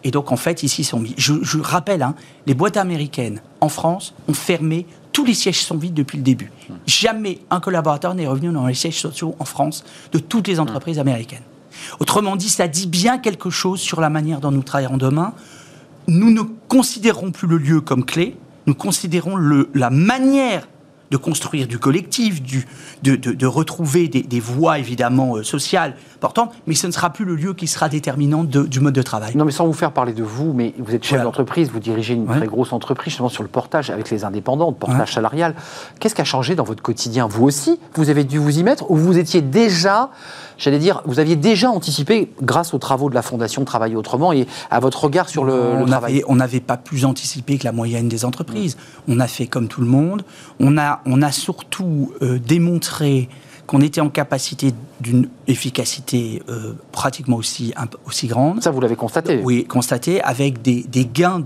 Et donc, en fait, ici, ils sont mis. Je, rappelle, hein, les boîtes américaines en France ont fermé, tous les sièges sont vides depuis le début. Jamais un collaborateur n'est revenu dans les sièges sociaux en France de toutes les entreprises américaines. Autrement dit, ça dit bien quelque chose sur la manière dont nous travaillerons demain. Nous ne considérons plus le lieu comme clé, nous considérons le, la manière de construire du collectif, du, de, de, retrouver des, des, voies évidemment euh, sociales importantes, mais ce ne sera plus le lieu qui sera déterminant du mode de travail. Non, mais sans vous faire parler de vous, mais vous êtes chef d'entreprise, vous dirigez une très grosse entreprise justement sur le portage avec les indépendants, le portage salarial. Qu'est-ce qui a changé dans votre quotidien? Vous aussi, vous avez dû vous y mettre ou vous étiez déjà j'allais dire, vous aviez déjà anticipé, grâce aux travaux de la Fondation Travailler Autrement et à votre regard sur le, on travail? On n'avait pas plus anticipé que la moyenne des entreprises. On a fait comme tout le monde. On a, on a surtout euh, démontré qu'on était en capacité d'une efficacité euh, pratiquement aussi, aussi grande. Ça, vous l'avez constaté. Oui, constaté, avec des, des gains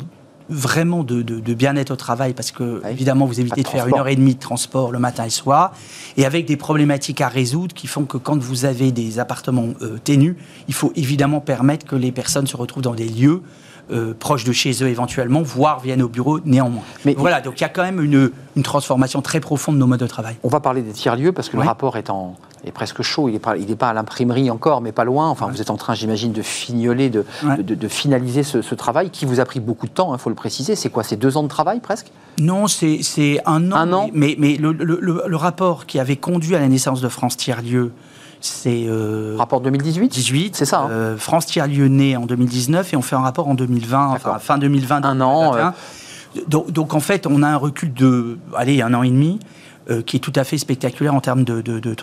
vraiment de, bien-être au travail parce que évidemment vous évitez de, faire une heure et demie de transport le matin et le soir et avec des problématiques à résoudre qui font que quand vous avez des appartements euh, ténus il faut évidemment permettre que les personnes se retrouvent dans des lieux euh, proches de chez eux éventuellement, voire viennent au bureau néanmoins. Mais voilà, donc il y a quand même une, une, transformation très profonde de nos modes de travail. On va parler des tiers-lieux parce que le rapport est, en, est presque chaud. Il n'est pas, il pas à l'imprimerie encore, mais pas loin. Enfin, vous êtes en train, j'imagine, de fignoler, de, de, finaliser ce, travail qui vous a pris beaucoup de temps, il hein, faut le préciser. C'est quoi C'est deux ans de travail presque? Non, c'est un an. Un an? Mais, mais le, le, le, rapport qui avait conduit à la naissance de France Tiers-Lieux, c'est. Euh, rapport 2018 18, c'est ça. Hein. Euh, France Tiers-Lieu né en 2019 et on fait un rapport en 2020, enfin fin 2020. Un an. Donc, donc, en fait, on a un recul de, allez, un an et demi. Euh, qui est tout à fait spectaculaire en termes de, de, de,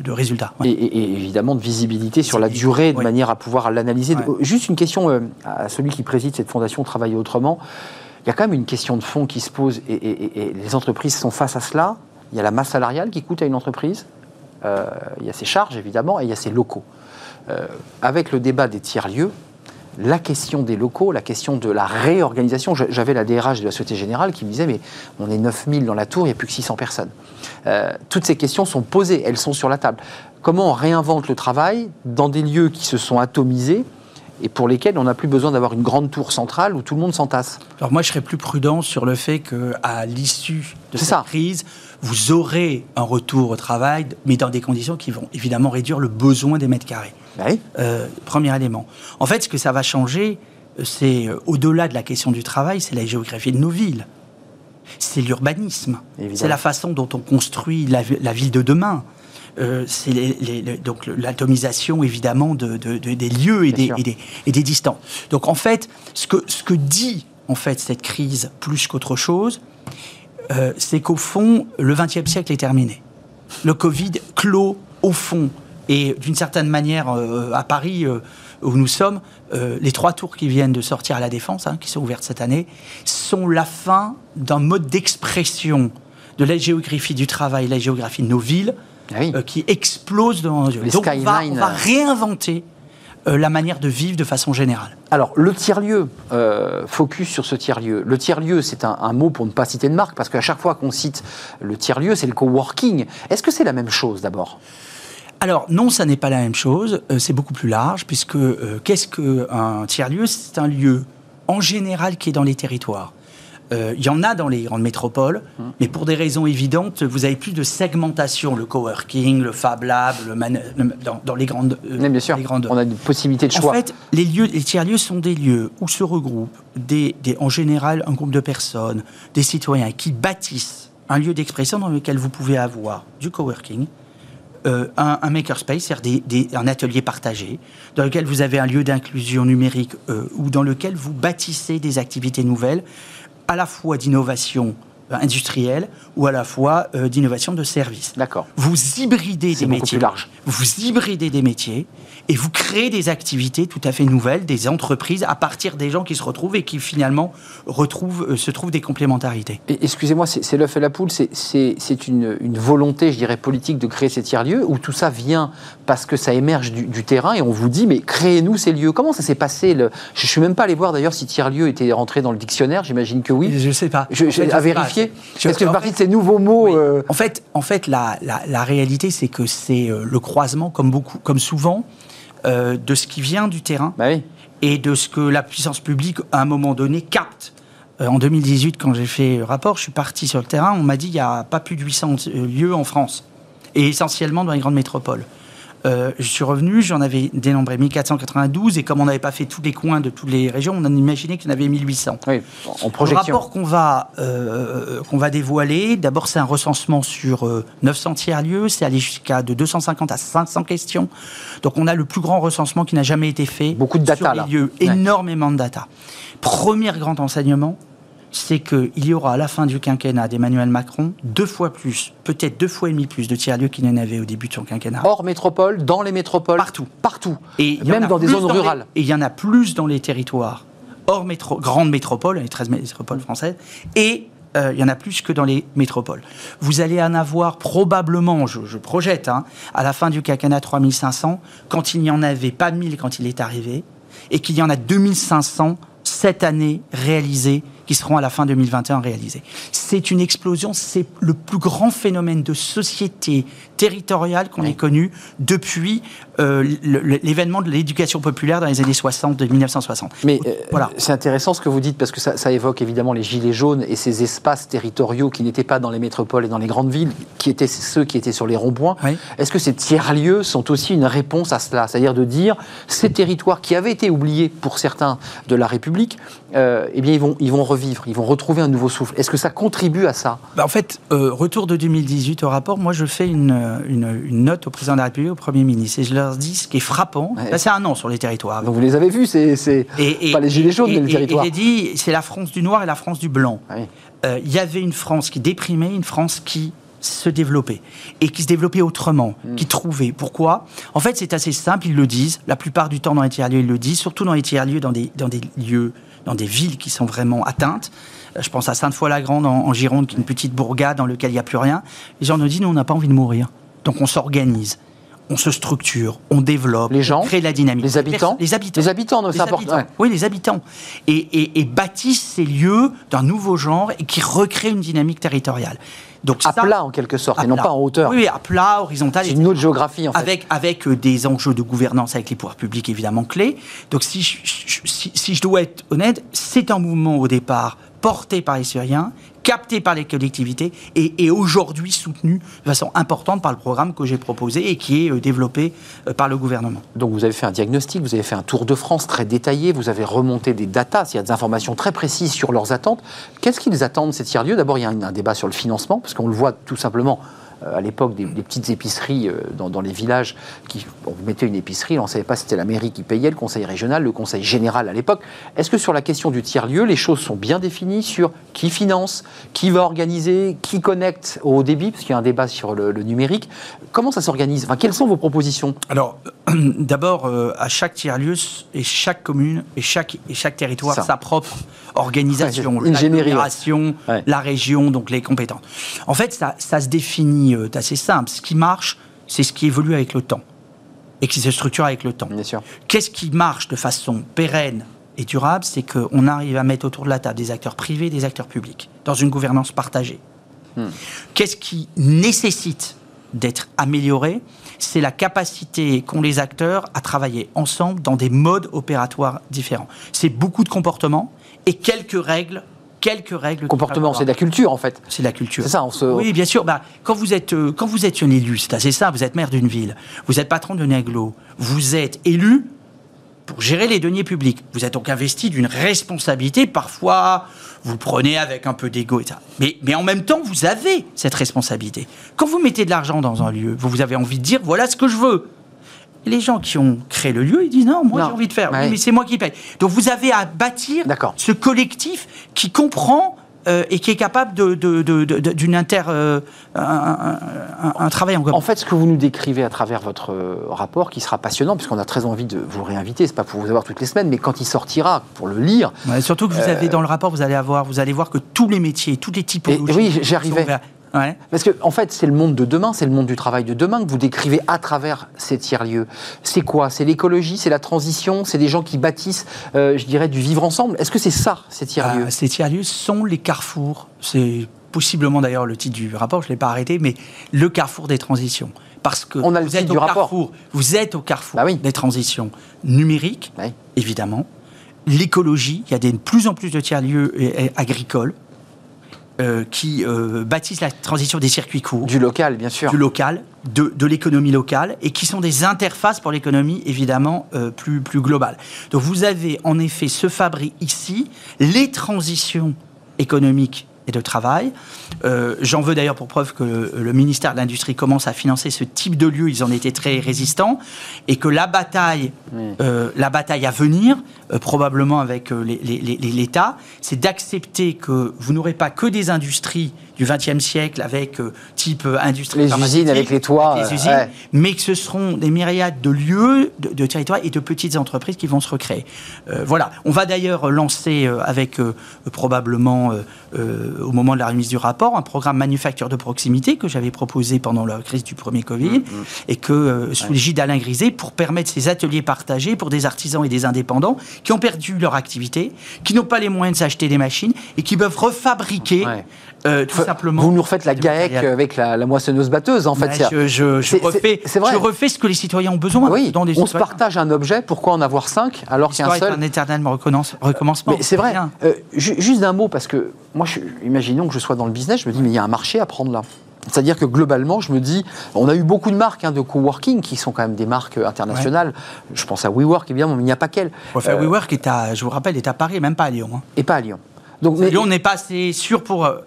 de résultats. Et, évidemment de visibilité sur la durée, de manière à pouvoir l'analyser. Juste une question à celui qui préside cette fondation Travailler autrement. Il y a quand même une question de fond qui se pose et les entreprises sont face à cela. Il y a la masse salariale qui coûte à une entreprise? Euh, il y a ces charges évidemment et il y a ces locaux. Euh, avec le débat des tiers-lieux, la question des locaux, la question de la réorganisation. J'avais la DRH de la Société Générale qui me disait, mais on est 9000 dans la tour, il n'y a plus que 600 personnes. Euh, toutes ces questions sont posées, elles sont sur la table. comment on réinvente le travail dans des lieux qui se sont atomisés et pour lesquels on n'a plus besoin d'avoir une grande tour centrale où tout le monde s'entasse? Alors moi, je serais plus prudent sur le fait qu'à l'issue de cette crise, vous aurez un retour au travail, mais dans des conditions qui vont évidemment réduire le besoin des mètres carrés. Oui. Euh, premier élément. En fait, ce que ça va changer, c'est euh, au-delà de la question du travail, c'est la géographie de nos villes. C'est l'urbanisme. C'est la façon dont on construit la, ville de demain. Euh, c'est donc l'atomisation évidemment de, des lieux et des, et des, distances. Donc en fait, ce que, ce que dit en fait cette crise plus qu'autre chose, euh, c'est qu'au fond, le XXe siècle est terminé. Le Covid clôt au fond et d'une certaine manière à Paris où nous sommes, euh, les trois tours qui viennent de sortir à la Défense, hein, qui sont ouvertes cette année, sont la fin d'un mode d'expression de la géographie du travail, la géographie de nos villes, ah euh, qui explose devant nos yeux. Donc on va, euh. réinventer la manière de vivre de façon générale. Alors, le tiers-lieu, focus sur ce tiers-lieu. Le tiers-lieu, c'est un, un, mot pour ne pas citer de marque, parce qu'à chaque fois qu'on cite le tiers-lieu, c'est le coworking. Est-ce que c'est la même chose d'abord? Alors non, ça n'est pas la même chose. Euh, c'est beaucoup plus large puisque euh, qu'est-ce qu'un tiers-lieu? C'est un lieu en général qui est dans les territoires. Euh, il y en a dans les grandes métropoles, mmh. mais pour des raisons évidentes, vous avez plus de segmentation, le coworking, le Fab Lab, le dans, les grandes. bien sûr. On a une possibilité de choix. En fait, les lieux, les tiers-lieux sont des lieux où se regroupent des, en général un groupe de personnes, des citoyens qui bâtissent un lieu d'expression dans lequel vous pouvez avoir du coworking, euh, un, makerspace, c'est-à-dire un atelier partagé, dans lequel vous avez un lieu d'inclusion numérique euh, ou dans lequel vous bâtissez des activités nouvelles, à la fois d'innovation industrielle ou à la fois d'innovation de service. D'accord. Vous hybridez des métiers. Plus large. Vous hybridez des métiers et vous créez des activités tout à fait nouvelles, des entreprises à partir des gens qui se retrouvent et qui finalement retrouvent, euh, se trouvent des complémentarités. Excusez-moi, c'est l'œuf et la poule, c'est une, une, volonté, je dirais, politique de créer ces tiers-lieux ou tout ça vient parce que ça émerge du, terrain et on vous dit, mais créez-nous ces lieux. Comment ça s'est passé le... Je ne suis même pas allé voir d'ailleurs si tiers-lieu était rentré dans le dictionnaire, j'imagine que oui. Je ne sais pas. Je, à vérifier. Est-ce que partie de ces nouveaux mots euh, En fait, en fait la, la, la réalité, c'est que c'est euh, le croisement, comme, beaucoup, comme souvent, euh, de ce qui vient du terrain bah et de ce que la puissance publique, à un moment donné, capte. Euh, en 2018, quand j'ai fait le rapport, je suis parti sur le terrain, on m'a dit qu'il n'y a pas plus de 800 lieux en France, et essentiellement dans les grandes métropoles. Euh, je suis revenu, j'en avais dénombré 1492, et comme on n'avait pas fait tous les coins de toutes les régions, on a imaginé qu'il y en avait 1800. Oui, en projection. Le rapport qu'on va, euh, qu'on va dévoiler, d'abord c'est un recensement sur 900 tiers-lieux, c'est aller jusqu'à de 250 à 500 questions. Donc on a le plus grand recensement qui n'a jamais été fait. Beaucoup de data sur les lieux, énormément de data. Premier grand enseignement, c'est qu'il y aura à la fin du quinquennat d'Emmanuel Macron deux fois plus, peut-être deux fois et demi plus de tiers-lieux qu'il n'y en avait au début de son quinquennat. Hors métropole, dans les métropoles Partout. Partout. Et même dans des zones rurales. et il y en a plus dans les territoires hors métro, grandes métropoles, les 13 métropoles françaises, et euh, il y en a plus que dans les métropoles. Vous allez en avoir probablement, je, projette, hein, à la fin du quinquennat 3500, quand il n'y en avait pas 1000 quand il est arrivé, et qu'il y en a 2500 cette année réalisées qui seront à la fin 2021 réalisées. C'est une explosion, c'est le plus grand phénomène de société territoriale qu'on ait connu depuis euh, l'événement de l'éducation populaire dans les années 60, de 1960. Mais euh, voilà. c'est intéressant ce que vous dites parce que ça, évoque évidemment les gilets jaunes et ces espaces territoriaux qui n'étaient pas dans les métropoles et dans les grandes villes, qui étaient ceux qui étaient sur les ronds-points. Est-ce que ces tiers-lieux sont aussi une réponse à cela? C'est-à-dire de dire ces territoires qui avaient été oubliés pour certains de la République, euh, eh bien ils vont, ils vont revivre, ils vont retrouver un nouveau souffle. Est-ce que ça contribue à ça? Bah, En fait, retour de 2018 au rapport, moi je fais une, une, note au président de la République, au Premier ministre, et je leur dis ce qui est frappant. c'est un an sur les territoires. Donc vous les avez vus, c'est pas les gilets jaunes, mais les territoires. Et j'ai dit, c'est la France du noir et la France du blanc. Euh, il y avait une France qui déprimait, une France qui se développait et qui se développait autrement, hmm. qui trouvait. Pourquoi? En fait, c'est assez simple, ils le disent. La plupart du temps dans les tiers-lieux, ils le disent, surtout dans les tiers-lieux, dans des, dans des lieux, dans des villes qui sont vraiment atteintes. Euh, je pense à Sainte-Foy-la-Grande en, en, Gironde, qui est une petite bourgade dans laquelle il n'y a plus rien. Les gens nous disent, nous, on n'a pas envie de mourir. Donc on s'organise. on se structure, on développe, les gens, on crée de la dynamique. Les habitants Les habitants. Les habitants, c'est important. Oui, les habitants. Et, bâtissent ces lieux d'un nouveau genre et qui recréent une dynamique territoriale. Donc à plat en quelque sorte, et non pas en hauteur. Oui, à plat, horizontal. C'est une autre géographie en fait. Avec, avec euh, des enjeux de gouvernance avec les pouvoirs publics évidemment clés. Donc si si je dois être honnête, c'est un mouvement au départ porté par les Syriens capté par les collectivités et, aujourd'hui soutenu de façon importante par le programme que j'ai proposé et qui est euh, développé euh, par le gouvernement. Donc vous avez fait un diagnostic, vous avez fait un tour de France très détaillé, vous avez remonté des datas, il y a des informations très précises sur leurs attentes. Qu'est-ce qu'ils attendent ces tiers-lieux? D'abord, il y a un, débat sur le financement, parce qu'on le voit tout simplement à l'époque des, petites épiceries euh, dans, les villages. Qui, on mettait une épicerie, on ne savait pas si c'était la mairie qui payait, le conseil régional, le conseil général à l'époque. Est-ce que sur la question du tiers-lieu, les choses sont bien définies sur qui finance, qui va organiser, qui connecte au débit, parce qu'il y a un débat sur le, numérique. Comment ça s'organise? Enfin, Quelles sont vos propositions? Alors, d'abord, euh, à chaque tiers-lieu, et chaque commune et chaque, et chaque territoire sa propre organisation, la génération, la région, donc les compétences. En fait, ça, ça se définit euh, assez simple. Ce qui marche, c'est ce qui évolue avec le temps et qui se structure avec le temps. Qu'est-ce qui marche de façon pérenne et durable C'est qu'on arrive à mettre autour de la table des acteurs privés et des acteurs publics dans une gouvernance partagée. Hmm. Qu'est-ce qui nécessite d'être amélioré? C'est la capacité qu'ont les acteurs à travailler ensemble dans des modes opératoires différents. C'est beaucoup de comportements et quelques règles quelques règles. Comportement, c'est de la culture en fait. C'est de la culture. C'est ça. On se... Oui, bien sûr. Bah, quand vous êtes euh, quand vous êtes un élu, c'est assez ça. Vous êtes maire d'une ville, vous êtes patron de aglo, vous êtes élu pour gérer les deniers publics. Vous êtes donc investi d'une responsabilité. Parfois, vous le prenez avec un peu d'ego et ça. Mais, mais en même temps, vous avez cette responsabilité. Quand vous mettez de l'argent dans un lieu, vous avez envie de dire voilà ce que je veux les gens qui ont créé le lieu, ils disent non, moi j'ai envie de faire, mais c'est moi qui paye. Donc vous avez à bâtir ce collectif qui comprend euh, et qui est capable d'une de, de, inter euh, un, travail en commun. En fait, ce que vous nous décrivez à travers votre euh, rapport, qui sera passionnant, puisqu'on a très envie de vous réinviter, c'est pas pour vous avoir toutes les semaines, mais quand il sortira pour le lire. surtout que vous avez dans le rapport, vous allez avoir, vous allez voir que tous les métiers, toutes les typologies. Et, oui, j'arrivais. Parce que, en fait, c'est le monde de demain, c'est le monde du travail de demain que vous décrivez à travers ces tiers-lieux. C'est quoi? C'est l'écologie, c'est la transition, c'est des gens qui bâtissent, euh, je dirais, du vivre ensemble. Est-ce que c'est ça, ces tiers-lieux? Ah, Ces tiers-lieux sont les carrefours. C'est possiblement d'ailleurs le titre du rapport, je ne l'ai pas arrêté, mais le carrefour des transitions. Parce que On a le vous, êtes rapport. Carrefour, vous êtes au carrefour bah des transitions numériques, évidemment. L'écologie, il y a de plus en plus de tiers-lieux agricoles euh, qui euh, bâtissent la transition des circuits courts. Du local, bien sûr. Du local, de, de l'économie locale, et qui sont des interfaces pour l'économie, évidemment, euh, plus, plus globale. Donc vous avez en effet ce fabrique ici, les transitions économiques et de travail. Euh, j'en veux d'ailleurs pour preuve que le, ministère de l'Industrie commence à financer ce type de lieu. Ils en étaient très résistants et que la bataille, euh, la bataille à venir, euh, probablement avec l'État, c'est d'accepter que vous n'aurez pas que des industries du XXe siècle avec type industrie les usines avec les toits, les usines, mais que ce seront des myriades de lieux, de, territoires et de petites entreprises qui vont se recréer. voilà. On va d'ailleurs lancer avec probablement au moment de la remise du rapport, un programme manufacture de proximité que j'avais proposé pendant la crise du premier Covid, mm, mm. et que, euh, sous l'égide d'Alain Grisé, pour permettre ces ateliers partagés pour des artisans et des indépendants qui ont perdu leur activité, qui n'ont pas les moyens de s'acheter des machines et qui peuvent refabriquer euh, tout simplement. Vous nous refaites la GAEC avec la, moissonneuse batteuse, en fait. je, je, refais, je, refais, ce que les citoyens ont besoin. Oui, dans des on se partage un objet, pourquoi en avoir cinq alors qu'un seul est un éternel recommencement. Mais c'est vrai. Euh, juste d'un mot, parce que moi, je, imaginons que je sois dans le business, je me dis, mais il y a un marché à prendre là. C'est-à-dire que globalement, je me dis, on a eu beaucoup de marques hein, de coworking qui sont quand même des marques internationales. Je pense à WeWork évidemment, mais il n'y a pas qu'elle. Euh, WeWork est à, je vous rappelle, est à Paris, même pas à Lyon. Hein. Et pas à Lyon. Donc, mais, on n'est pas assez sûr pour. Euh,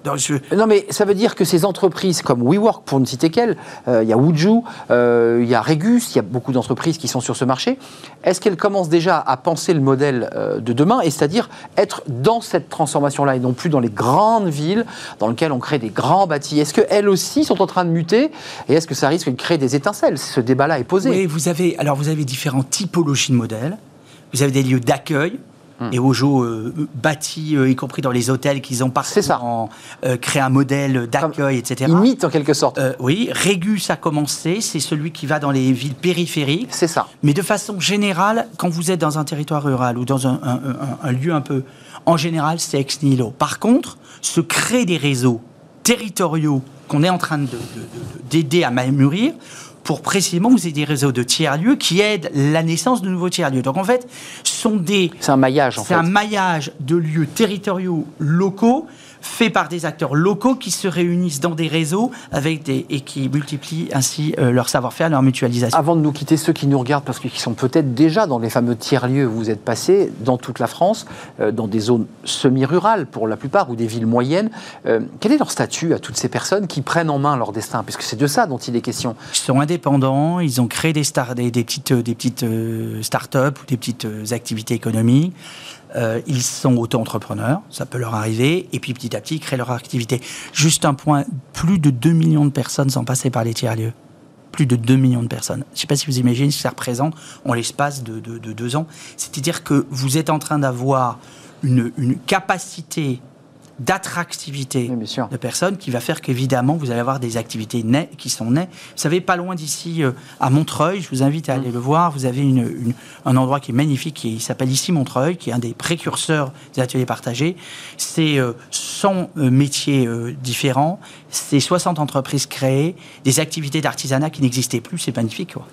non, mais ça veut dire que ces entreprises comme WeWork, pour ne citer qu'elles, euh, il y a Wuju, euh, il y a Regus, il y a beaucoup d'entreprises qui sont sur ce marché. Est-ce qu'elles commencent déjà à penser le modèle de demain, et c'est-à-dire être dans cette transformation-là et non plus dans les grandes villes dans lesquelles on crée des grands bâtis? Est-ce qu'elles aussi sont en train de muter et est-ce que ça risque de créer des étincelles? Ce débat-là est posé. Oui, vous avez alors vous avez différentes typologies de modèles. Vous avez des lieux d'accueil Hmm. Et Ojo euh, bâtit, y compris dans les hôtels qu'ils ont partout, ça. En, crée un modèle d'accueil, etc. Imite en quelque sorte. oui, Régus a commencé, c'est celui qui va dans les villes périphériques. C'est ça. Mais de façon générale, quand vous êtes dans un territoire rural ou dans un, un lieu un peu... En général, c'est ex nihilo. Par contre, se créer des réseaux territoriaux qu'on est en train d'aider à mûrir pour précisément vous aider des réseaux de tiers-lieux qui aident la naissance de nouveaux tiers-lieux. Donc en fait, sont des... C'est un maillage en fait. C'est un maillage de lieux territoriaux locaux fait par des acteurs locaux qui se réunissent dans des réseaux avec des, et qui multiplient ainsi euh, leur savoir-faire, leur mutualisation. Avant de nous quitter, ceux qui nous regardent, parce qu'ils sont peut-être déjà dans les fameux tiers-lieux où vous êtes passés, dans toute la France, euh, dans des zones semi-rurales pour la plupart, ou des villes moyennes, euh, quel est leur statut à toutes ces personnes qui prennent en main leur destin? Puisque c'est de ça dont il est question. Ils sont indépendants, ils ont créé des, start des, des petites, des petites start-up ou des petites activités économiques. Euh, ils sont auto-entrepreneurs, ça peut leur arriver, et puis petit à petit, ils créent leur activité. Juste un point, plus de 2 millions de personnes sont passées par les tiers-lieux. Plus de 2 millions de personnes. Je ne sais pas si vous imaginez ce que ça représente en l'espace de, deux ans. C'est-à-dire que vous êtes en train d'avoir une, une capacité d'attractivité de personnes qui va faire qu'évidemment vous allez avoir des activités nées, qui sont nées. Vous savez, pas loin d'ici euh, à Montreuil, je vous invite à aller mm. le voir, vous avez une, un endroit qui est magnifique, qui s'appelle ici Montreuil, qui est un des précurseurs des ateliers partagés. C'est 100 euh, euh, métiers différents, c'est 60 entreprises créées, des activités d'artisanat qui n'existaient plus, c'est magnifique. Quoi.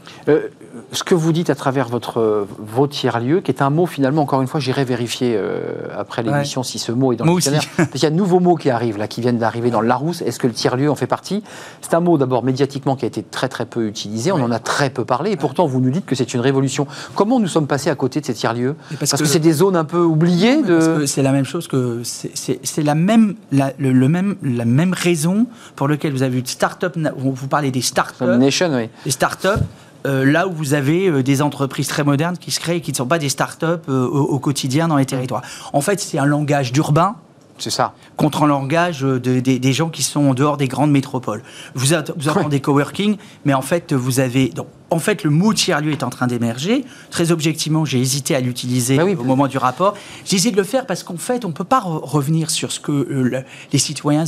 ce que vous dites à travers votre, vos tiers-lieux, qui est un mot finalement, encore une fois, j'irai vérifier après l'émission si ce mot est dans le dictionnaire. Il y a de nouveaux mots qui arrivent, là, qui viennent d'arriver dans le Larousse. Est-ce que le tiers-lieu en fait partie? C'est un mot d'abord médiatiquement qui a été très très peu utilisé. On en a très peu parlé. Et pourtant, vous nous dites que c'est une révolution. Comment nous sommes passés à côté de ces tiers-lieux Parce, que, c'est des zones un peu oubliées. De... C'est la même chose que. C'est la même, la, le, même, la même raison pour laquelle vous avez eu start-up. Vous parlez des start-up. Nation, oui. Les start-up. Euh, là où vous avez euh, des entreprises très modernes qui se créent et qui ne sont pas des start-up euh, au, au, quotidien dans les territoires. En fait, c'est un langage d'urbain c'est ça. Contre un langage des gens qui sont en dehors des grandes métropoles. Vous, vous avez des coworking, mais en fait, vous avez. Donc, en fait, le mot tiers-lieu est en train d'émerger. Très objectivement, j'ai hésité à l'utiliser bah au moment du rapport. J'ai essayé de le faire parce qu'en fait, on ne peut pas revenir sur ce que euh, les citoyens.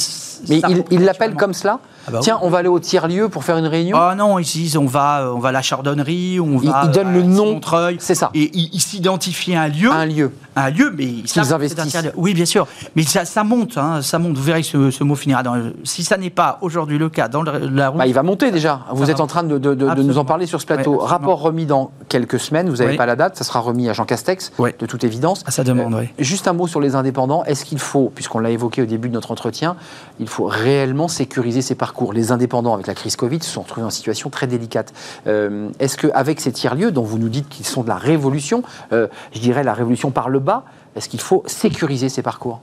Mais ils l'appellent comme cela ah bah Tiens, on va aller au tiers-lieu pour faire une réunion Ah non, ils disent on va, on va à la chardonnerie, on va. Ils, donnent le nom. C'est ça. Et ils s'identifient à un lieu. un lieu. un lieu, mais ils investissent. Oui, bien sûr. Mais ça, ça monte, hein, ça monte. Vous verrez que ce, mot finira dans. Si ça n'est pas aujourd'hui le cas dans la route. Bah, il va monter déjà. Vous êtes en train de, de, nous en parler sur ce plateau. Rapport remis dans quelques semaines. Vous n'avez pas la date. Ça sera remis à Jean Castex, de toute évidence. À sa demande, oui. Juste un mot sur les indépendants. Est-ce qu'il faut, puisqu'on l'a évoqué au début de notre entretien, il faut réellement sécuriser ces parcours? Les indépendants avec la crise Covid, se sont retrouvés en situation très délicate. Euh, est-ce qu'avec ces tiers-lieux, dont vous nous dites qu'ils sont de la révolution, euh, je dirais la révolution par le bas, est-ce qu'il faut sécuriser ces parcours?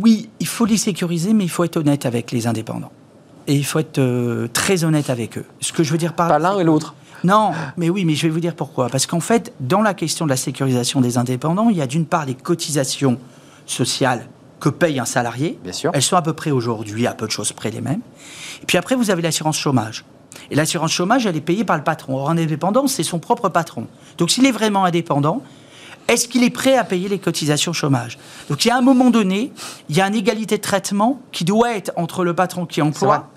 Oui, il faut les sécuriser, mais il faut être honnête avec les indépendants. Et il faut être euh, très honnête avec eux. Ce que je veux dire par Pas l'un et l'autre. Non, mais oui, mais je vais vous dire pourquoi. Parce qu'en fait, dans la question de la sécurisation des indépendants, il y a d'une part les cotisations sociales que paye un salarié. Bien sûr. Elles sont à peu près aujourd'hui à peu de choses près les mêmes. Et puis après, vous avez l'assurance chômage. Et l'assurance chômage, elle est payée par le patron. Or, un indépendant, c'est son propre patron. Donc, s'il est vraiment indépendant, est-ce qu'il est prêt à payer les cotisations chômage? Donc, il y a un moment donné, il y a une égalité de traitement qui doit être entre le patron qui emploie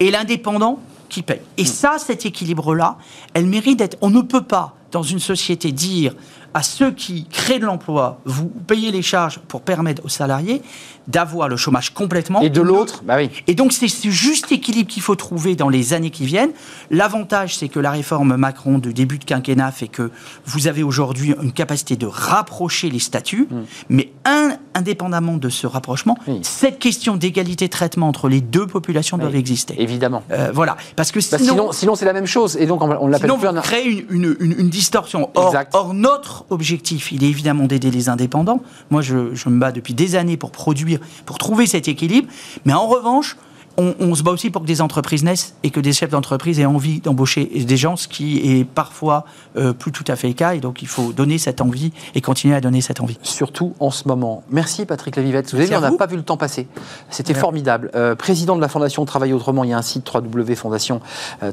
et l'indépendant qui paye. Et hmm. ça, cet équilibre-là, elle mérite d'être. On ne peut pas, dans une société, dire à ceux qui créent de l'emploi, vous payez les charges pour permettre aux salariés d'avoir le chômage complètement. Et de l'autre, bah oui. Et donc c'est ce juste équilibre qu'il faut trouver dans les années qui viennent. L'avantage, c'est que la réforme Macron de début de quinquennat fait que vous avez aujourd'hui une capacité de rapprocher les statuts, hmm. mais un, indépendamment de ce rapprochement, cette question d'égalité de traitement entre les deux populations doit exister. Évidemment. Euh, voilà, parce que bah, sinon, sinon, c'est la même chose, et donc on, l'appelle plus. Sinon, crée une, une, une, distorsion. Or, or, notre objectif, il est évidemment d'aider les indépendants. Moi, je, je me bats depuis des années pour produire pour trouver cet équilibre. Mais en revanche, on, se bat aussi pour que des entreprises naissent et que des chefs d'entreprise aient envie d'embaucher des gens, ce qui est parfois euh, plus tout à fait le cas. Et donc, il faut donner cette envie et continuer à donner cette envie. Surtout en ce moment. Merci Patrick Lavivette. Vous avez vu, on n'a pas vu le temps passer. C'était formidable. Euh, président de la Fondation Travailler Autrement, il y a un site www.fondation euh,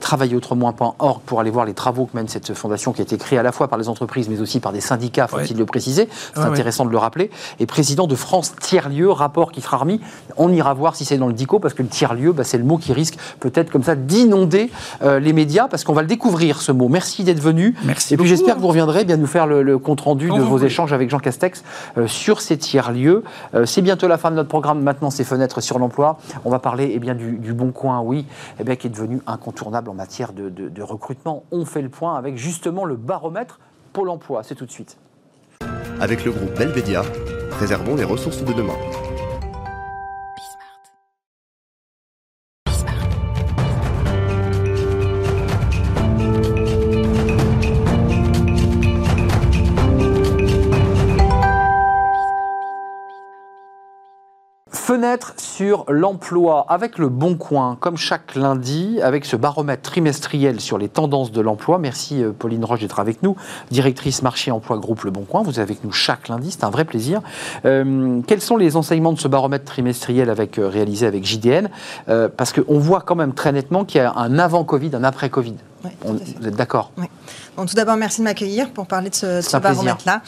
pour aller voir les travaux que mène cette fondation qui a été créée à la fois par les entreprises mais aussi par des syndicats, faut-il le préciser. C'est intéressant de le rappeler. Et président de France Tiers-Lieu, rapport qui sera remis. On ira voir si c'est dans le DICO parce que le tiers-lieu, bah, c'est le mot qui risque peut-être comme ça d'inonder euh, les médias parce qu'on va le découvrir ce mot. Merci d'être venu. Merci. Et puis j'espère que vous reviendrez bien nous faire le, compte rendu de vos échanges avec Jean Castex euh, sur ces tiers-lieux. Euh, c'est bientôt la fin de notre programme. Maintenant, c'est fenêtres sur l'emploi. On va parler eh bien, du, Bon Coin, oui, eh bien, qui est devenu incontournable en matière de, de recrutement. On fait le point avec justement le baromètre Pôle emploi. C'est tout de suite. Avec le groupe Belvedia, préservons les ressources de demain. Fenêtre sur l'emploi avec le Bon Coin, comme chaque lundi, avec ce baromètre trimestriel sur les tendances de l'emploi. Merci euh, Pauline Roche d'être avec nous, directrice marché emploi groupe Le Bon Coin. Vous êtes avec nous chaque lundi, c'est un vrai plaisir. Euh, quels sont les enseignements de ce baromètre trimestriel avec, euh, réalisé avec JDN Parce qu'on voit quand même très nettement qu'il y a un avant-Covid, un après-Covid. vous êtes d'accord? Tout d'abord, merci de m'accueillir pour parler de ce, ce baromètre-là.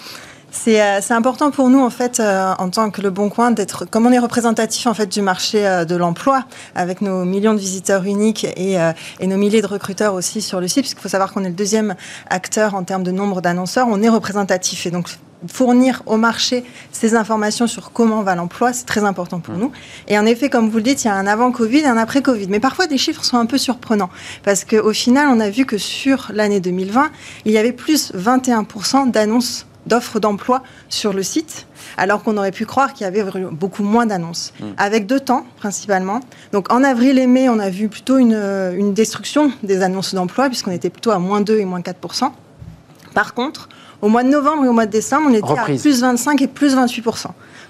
Euh, c'est important pour nous, en fait, euh, en tant que Le Bon Coin, d'être, comme on est représentatif, en fait, du marché euh, de l'emploi, avec nos millions de visiteurs uniques et, et, nos milliers de recruteurs aussi sur le site, puisqu'il faut savoir qu'on est le deuxième acteur en termes de nombre d'annonceurs, on est représentatif. Et donc, fournir au marché ces informations sur comment va l'emploi, c'est très important pour mmh. nous. Et en effet, comme vous le dites, il y a un avant Covid et un après Covid. Mais parfois, des chiffres sont un peu surprenants. Parce qu'au final, on a vu que sur l'année 2020, il y avait plus 21% d'annonces d'offres d'emploi sur le site, alors qu'on aurait pu croire qu'il y avait beaucoup moins d'annonces. Hmm. Avec deux temps, principalement. Donc en avril et mai, on a vu plutôt une, destruction des annonces d'emploi, puisqu'on était plutôt à moins 2 et moins 4% Par contre, au mois de novembre et au mois de décembre, on était à plus 25 et plus 28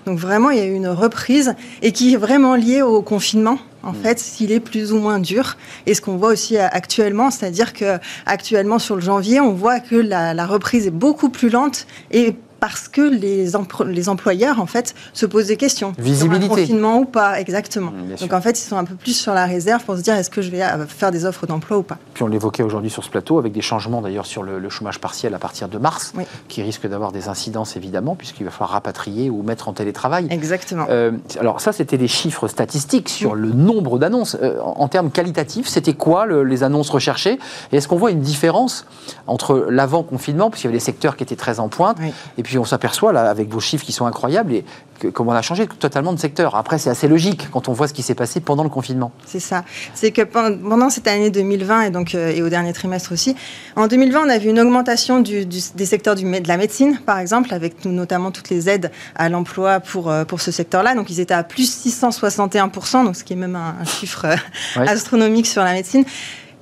donc vraiment, il y a eu une reprise et qui est vraiment liée au confinement en hmm. fait, s'il est plus ou moins dur. Et ce qu'on voit aussi euh, actuellement, c'est-à-dire que actuellement sur le janvier, on voit que la, la reprise est beaucoup plus lente et parce que les, les employeurs, en fait, se posent des questions. Visibilité. Un confinement ou pas, exactement. Donc, en fait, ils sont un peu plus sur la réserve pour se dire est-ce que je vais euh, faire des offres d'emploi ou pas. Puis, on l'évoquait aujourd'hui sur ce plateau, avec des changements d'ailleurs sur le, chômage partiel à partir de mars, qui risquent d'avoir des incidences évidemment, puisqu'il va falloir rapatrier ou mettre en télétravail. Exactement. Euh, alors, ça, c'était des chiffres statistiques sur le nombre d'annonces. Euh, en, termes qualitatifs, c'était quoi les annonces recherchées? Et est-ce qu'on voit une différence entre l'avant-confinement, puisqu'il y avait des secteurs qui étaient très en pointe, et puis on s'aperçoit, là, avec vos chiffres qui sont incroyables, et que, comment on a changé totalement de secteur. Après, c'est assez logique quand on voit ce qui s'est passé pendant le confinement. C'est ça. C'est que pendant cette année 2020 et, donc, euh, et au dernier trimestre aussi, en 2020, on a vu une augmentation du, des secteurs du, de la médecine, par exemple, avec notamment toutes les aides à l'emploi pour, euh, pour ce secteur-là. Donc, ils étaient à plus 661%, donc ce qui est même un, chiffre euh, astronomique sur la médecine.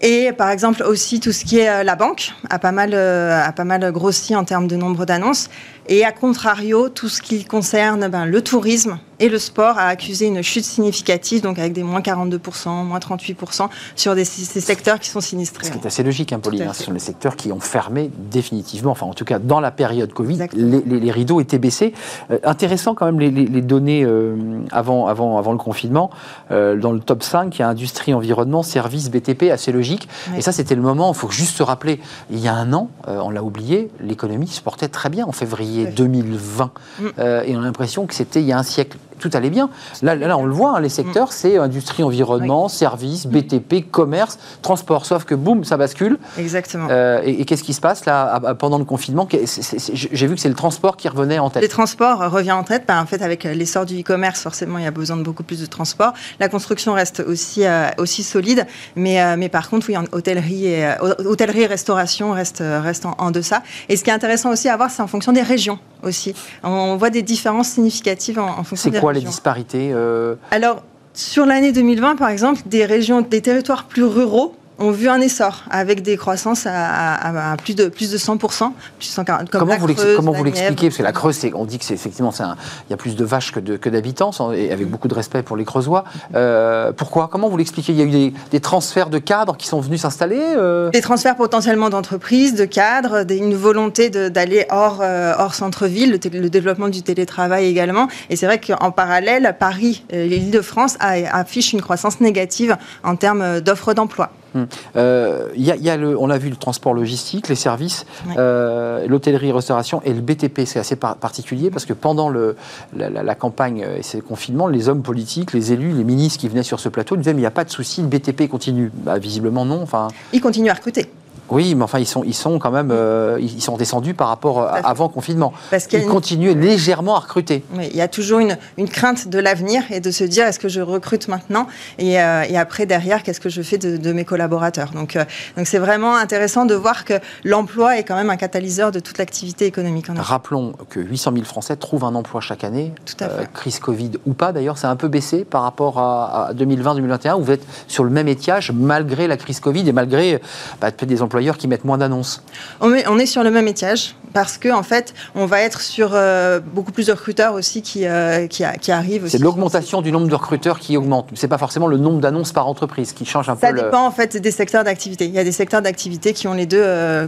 Et par exemple aussi tout ce qui est la banque a pas mal, a pas mal grossi en termes de nombre d'annonces. Et à contrario, tout ce qui concerne ben, le tourisme et le sport a accusé une chute significative, donc avec des moins 42%, moins 38% sur des, ces secteurs qui sont sinistrés. Ce qui est assez logique, hein, Pauline. Hein, ce sont les secteurs qui ont fermé définitivement, enfin en tout cas dans la période Covid, les, rideaux étaient baissés. Euh, intéressant quand même les, données euh, avant, avant, avant le confinement. Euh, dans le top 5, il y a industrie, environnement, services, BTP, assez logique. Et ça, c'était le moment, il faut juste se rappeler, il y a un an, on l'a oublié, l'économie se portait très bien en février 2020. Mm. Et on a l'impression que c'était il y a un siècle tout allait bien. Là, là on le voit, hein, les secteurs, mm. c'est industrie, environnement, services, BTP, commerce, transport. Sauf que boum, ça bascule. Exactement. Euh, et, qu'est-ce qui se passe là pendant le confinement? J'ai vu que c'est le transport qui revenait en tête. Les transports revient en tête. Ben, en fait, avec l'essor du e-commerce, forcément, il y a besoin de beaucoup plus de transport. La construction reste aussi, euh, aussi solide, mais, euh, mais par contre, oui, en hôtellerie et, hôtellerie et restauration reste, reste en, en, deçà. Et ce qui est intéressant aussi à voir, c'est en fonction des régions aussi. On voit des différences significatives en, en fonction des quoi les disparités euh Alors, sur l'année 2020, par exemple, des régions, des territoires plus ruraux ont vu un essor avec des croissances à, plus, de, plus de 100%, plus 140, comme comment, vous comment vous l'expliquez Parce que la Creuse, on dit que c'est effectivement, il y a plus de vaches que d'habitants, et avec beaucoup de respect pour les Creusois. Euh, pourquoi? Comment vous l'expliquez? Il y a eu des, transferts de cadres qui sont venus s'installer euh? Des transferts potentiellement d'entreprises, de cadres, une volonté d'aller hors, euh, hors centre-ville, le, développement du télétravail également. Et c'est vrai qu'en parallèle, Paris l'Île-de-France affichent une croissance négative en termes d'offres d'emploi. Hum. Euh, y a, le, on l'a vu, le transport logistique, les services, euh, l'hôtellerie, restauration et le BTP. C'est assez particulier parce que pendant le, la, campagne et ces confinements, les hommes politiques, les élus, les ministres qui venaient sur ce plateau disaient mais il n'y a pas de souci, le BTP continue. Bah, visiblement non. Enfin, ils continuent à recruter. Oui, mais enfin, ils sont, ils sont quand même, euh, ils sont descendus par rapport à avant confinement. Parce ils continuent légèrement à recruter. Oui, il y a toujours une, une crainte de l'avenir et de se dire est-ce que je recrute maintenant et, euh, et après derrière qu'est-ce que je fais de, de mes collaborateurs? Donc, euh, donc c'est vraiment intéressant de voir que l'emploi est quand même un catalyseur de toute l'activité économique. En Rappelons que 800 000 Français trouvent un emploi chaque année. Tout à fait. crise Covid ou pas d'ailleurs, c'est un peu baissé par rapport à, 2020-2021 où vous êtes sur le même étiage malgré la crise Covid et malgré bah, des qui mettent moins d'annonces on est, on est, sur le même étiage parce que en fait, on va être sur euh, beaucoup plus de recruteurs aussi qui, euh, qui, arrivent. C'est l'augmentation du nombre de recruteurs qui augmente. C'est pas forcément le nombre d'annonces par entreprise qui change un peu. Ça dépend en fait des secteurs d'activité. Il y a des secteurs d'activité qui ont les deux. Euh,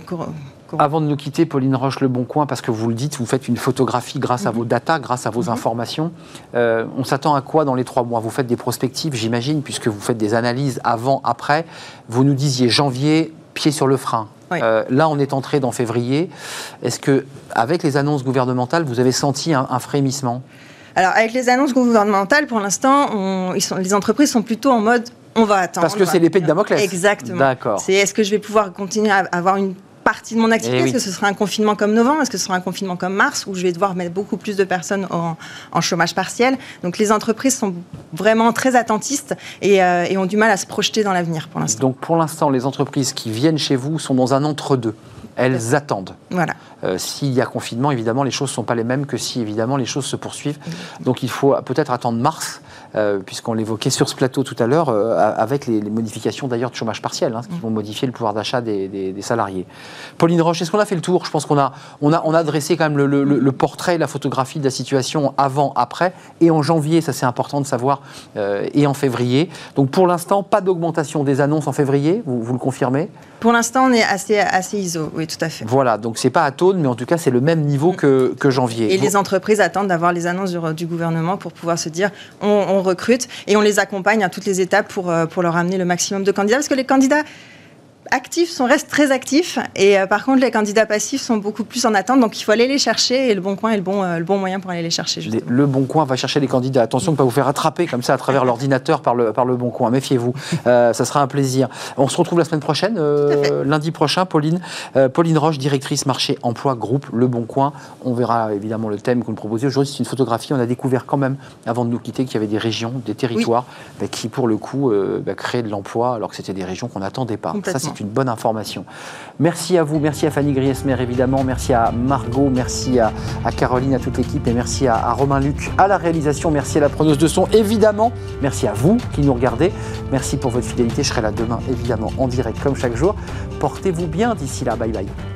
avant de nous quitter, Pauline Roche Le Bon Coin, parce que vous le dites, vous faites une photographie grâce à mhm. vos datas, grâce à vos mhm. informations. on s'attend à quoi dans les trois mois? Vous faites des prospectives, j'imagine, puisque vous faites des analyses avant, après. Vous nous disiez janvier, pied sur le frein. Euh, là, on est entré dans février. Est-ce que, avec les annonces gouvernementales, vous avez senti un, frémissement? Alors, avec les annonces gouvernementales, pour l'instant, les entreprises sont plutôt en mode on va attendre. Parce que c'est l'épée de Damoclès. Exactement. D'accord. C'est est-ce que je vais pouvoir continuer à avoir une partie de mon activité eh Est-ce que ce sera un confinement comme novembre? Est-ce que ce sera un confinement comme mars? Où je vais devoir mettre beaucoup plus de personnes en, chômage partiel Donc les entreprises sont vraiment très attentistes euh, et, ont du mal à se projeter dans l'avenir pour l'instant. Donc pour l'instant, les entreprises qui viennent chez vous sont dans un entre-deux. Elles attendent. Voilà. Euh, s'il y a confinement, évidemment, les choses ne sont pas les mêmes que si, évidemment, les choses se poursuivent. Donc il faut peut-être attendre mars euh, puisqu'on l'évoquait sur ce plateau tout à l'heure, euh, avec les, modifications d'ailleurs de chômage partiel, hein, qui vont modifier le pouvoir d'achat des, salariés. Pauline Roche, est-ce qu'on a fait le tour? Je pense qu'on a, on a, on a dressé quand même le, portrait, la photographie de la situation avant, après, et en janvier, ça c'est important de savoir, euh, et en février. Donc pour l'instant, pas d'augmentation des annonces en février, vous, vous le confirmez? Pour l'instant, on est assez, assez ISO, oui, tout à fait. Voilà, donc c'est pas à tone, mais en tout cas, c'est le même niveau que, que janvier. Et les entreprises attendent d'avoir les annonces du, gouvernement pour pouvoir se dire on, on, recrute et on les accompagne à toutes les étapes pour, euh, pour leur amener le maximum de candidats. Parce que les candidats actifs sont, restent très actifs et euh, par contre les candidats passifs sont beaucoup plus en attente donc il faut aller les chercher et le bon coin est le bon, euh, le bon moyen pour aller les chercher. le bon coin va chercher les candidats. Attention de ne pas vous faire attraper comme ça à travers l'ordinateur par le, par le bon coin. Méfiez-vous, euh, ça sera un plaisir. On se retrouve la semaine prochaine, lundi prochain, Pauline. Pauline Roche, directrice marché emploi groupe Le Bon Coin. On verra évidemment le thème que nous proposez. Aujourd'hui c'est une photographie. On a découvert quand même, avant de nous quitter, qu'il y avait des régions, des territoires bah, qui pour le coup bah, créaient de l'emploi alors que c'était des régions qu'on n'attendait pas. Ça une bonne information. Merci à vous, merci à Fanny Griesmer évidemment, merci à Margot, merci à, Caroline, à toute l'équipe et merci à, Romain Luc à la réalisation, merci à la preneuse de son évidemment, merci à vous qui nous regardez, merci pour votre fidélité, je serai là demain évidemment en direct comme chaque jour. Portez-vous bien d'ici là, bye bye.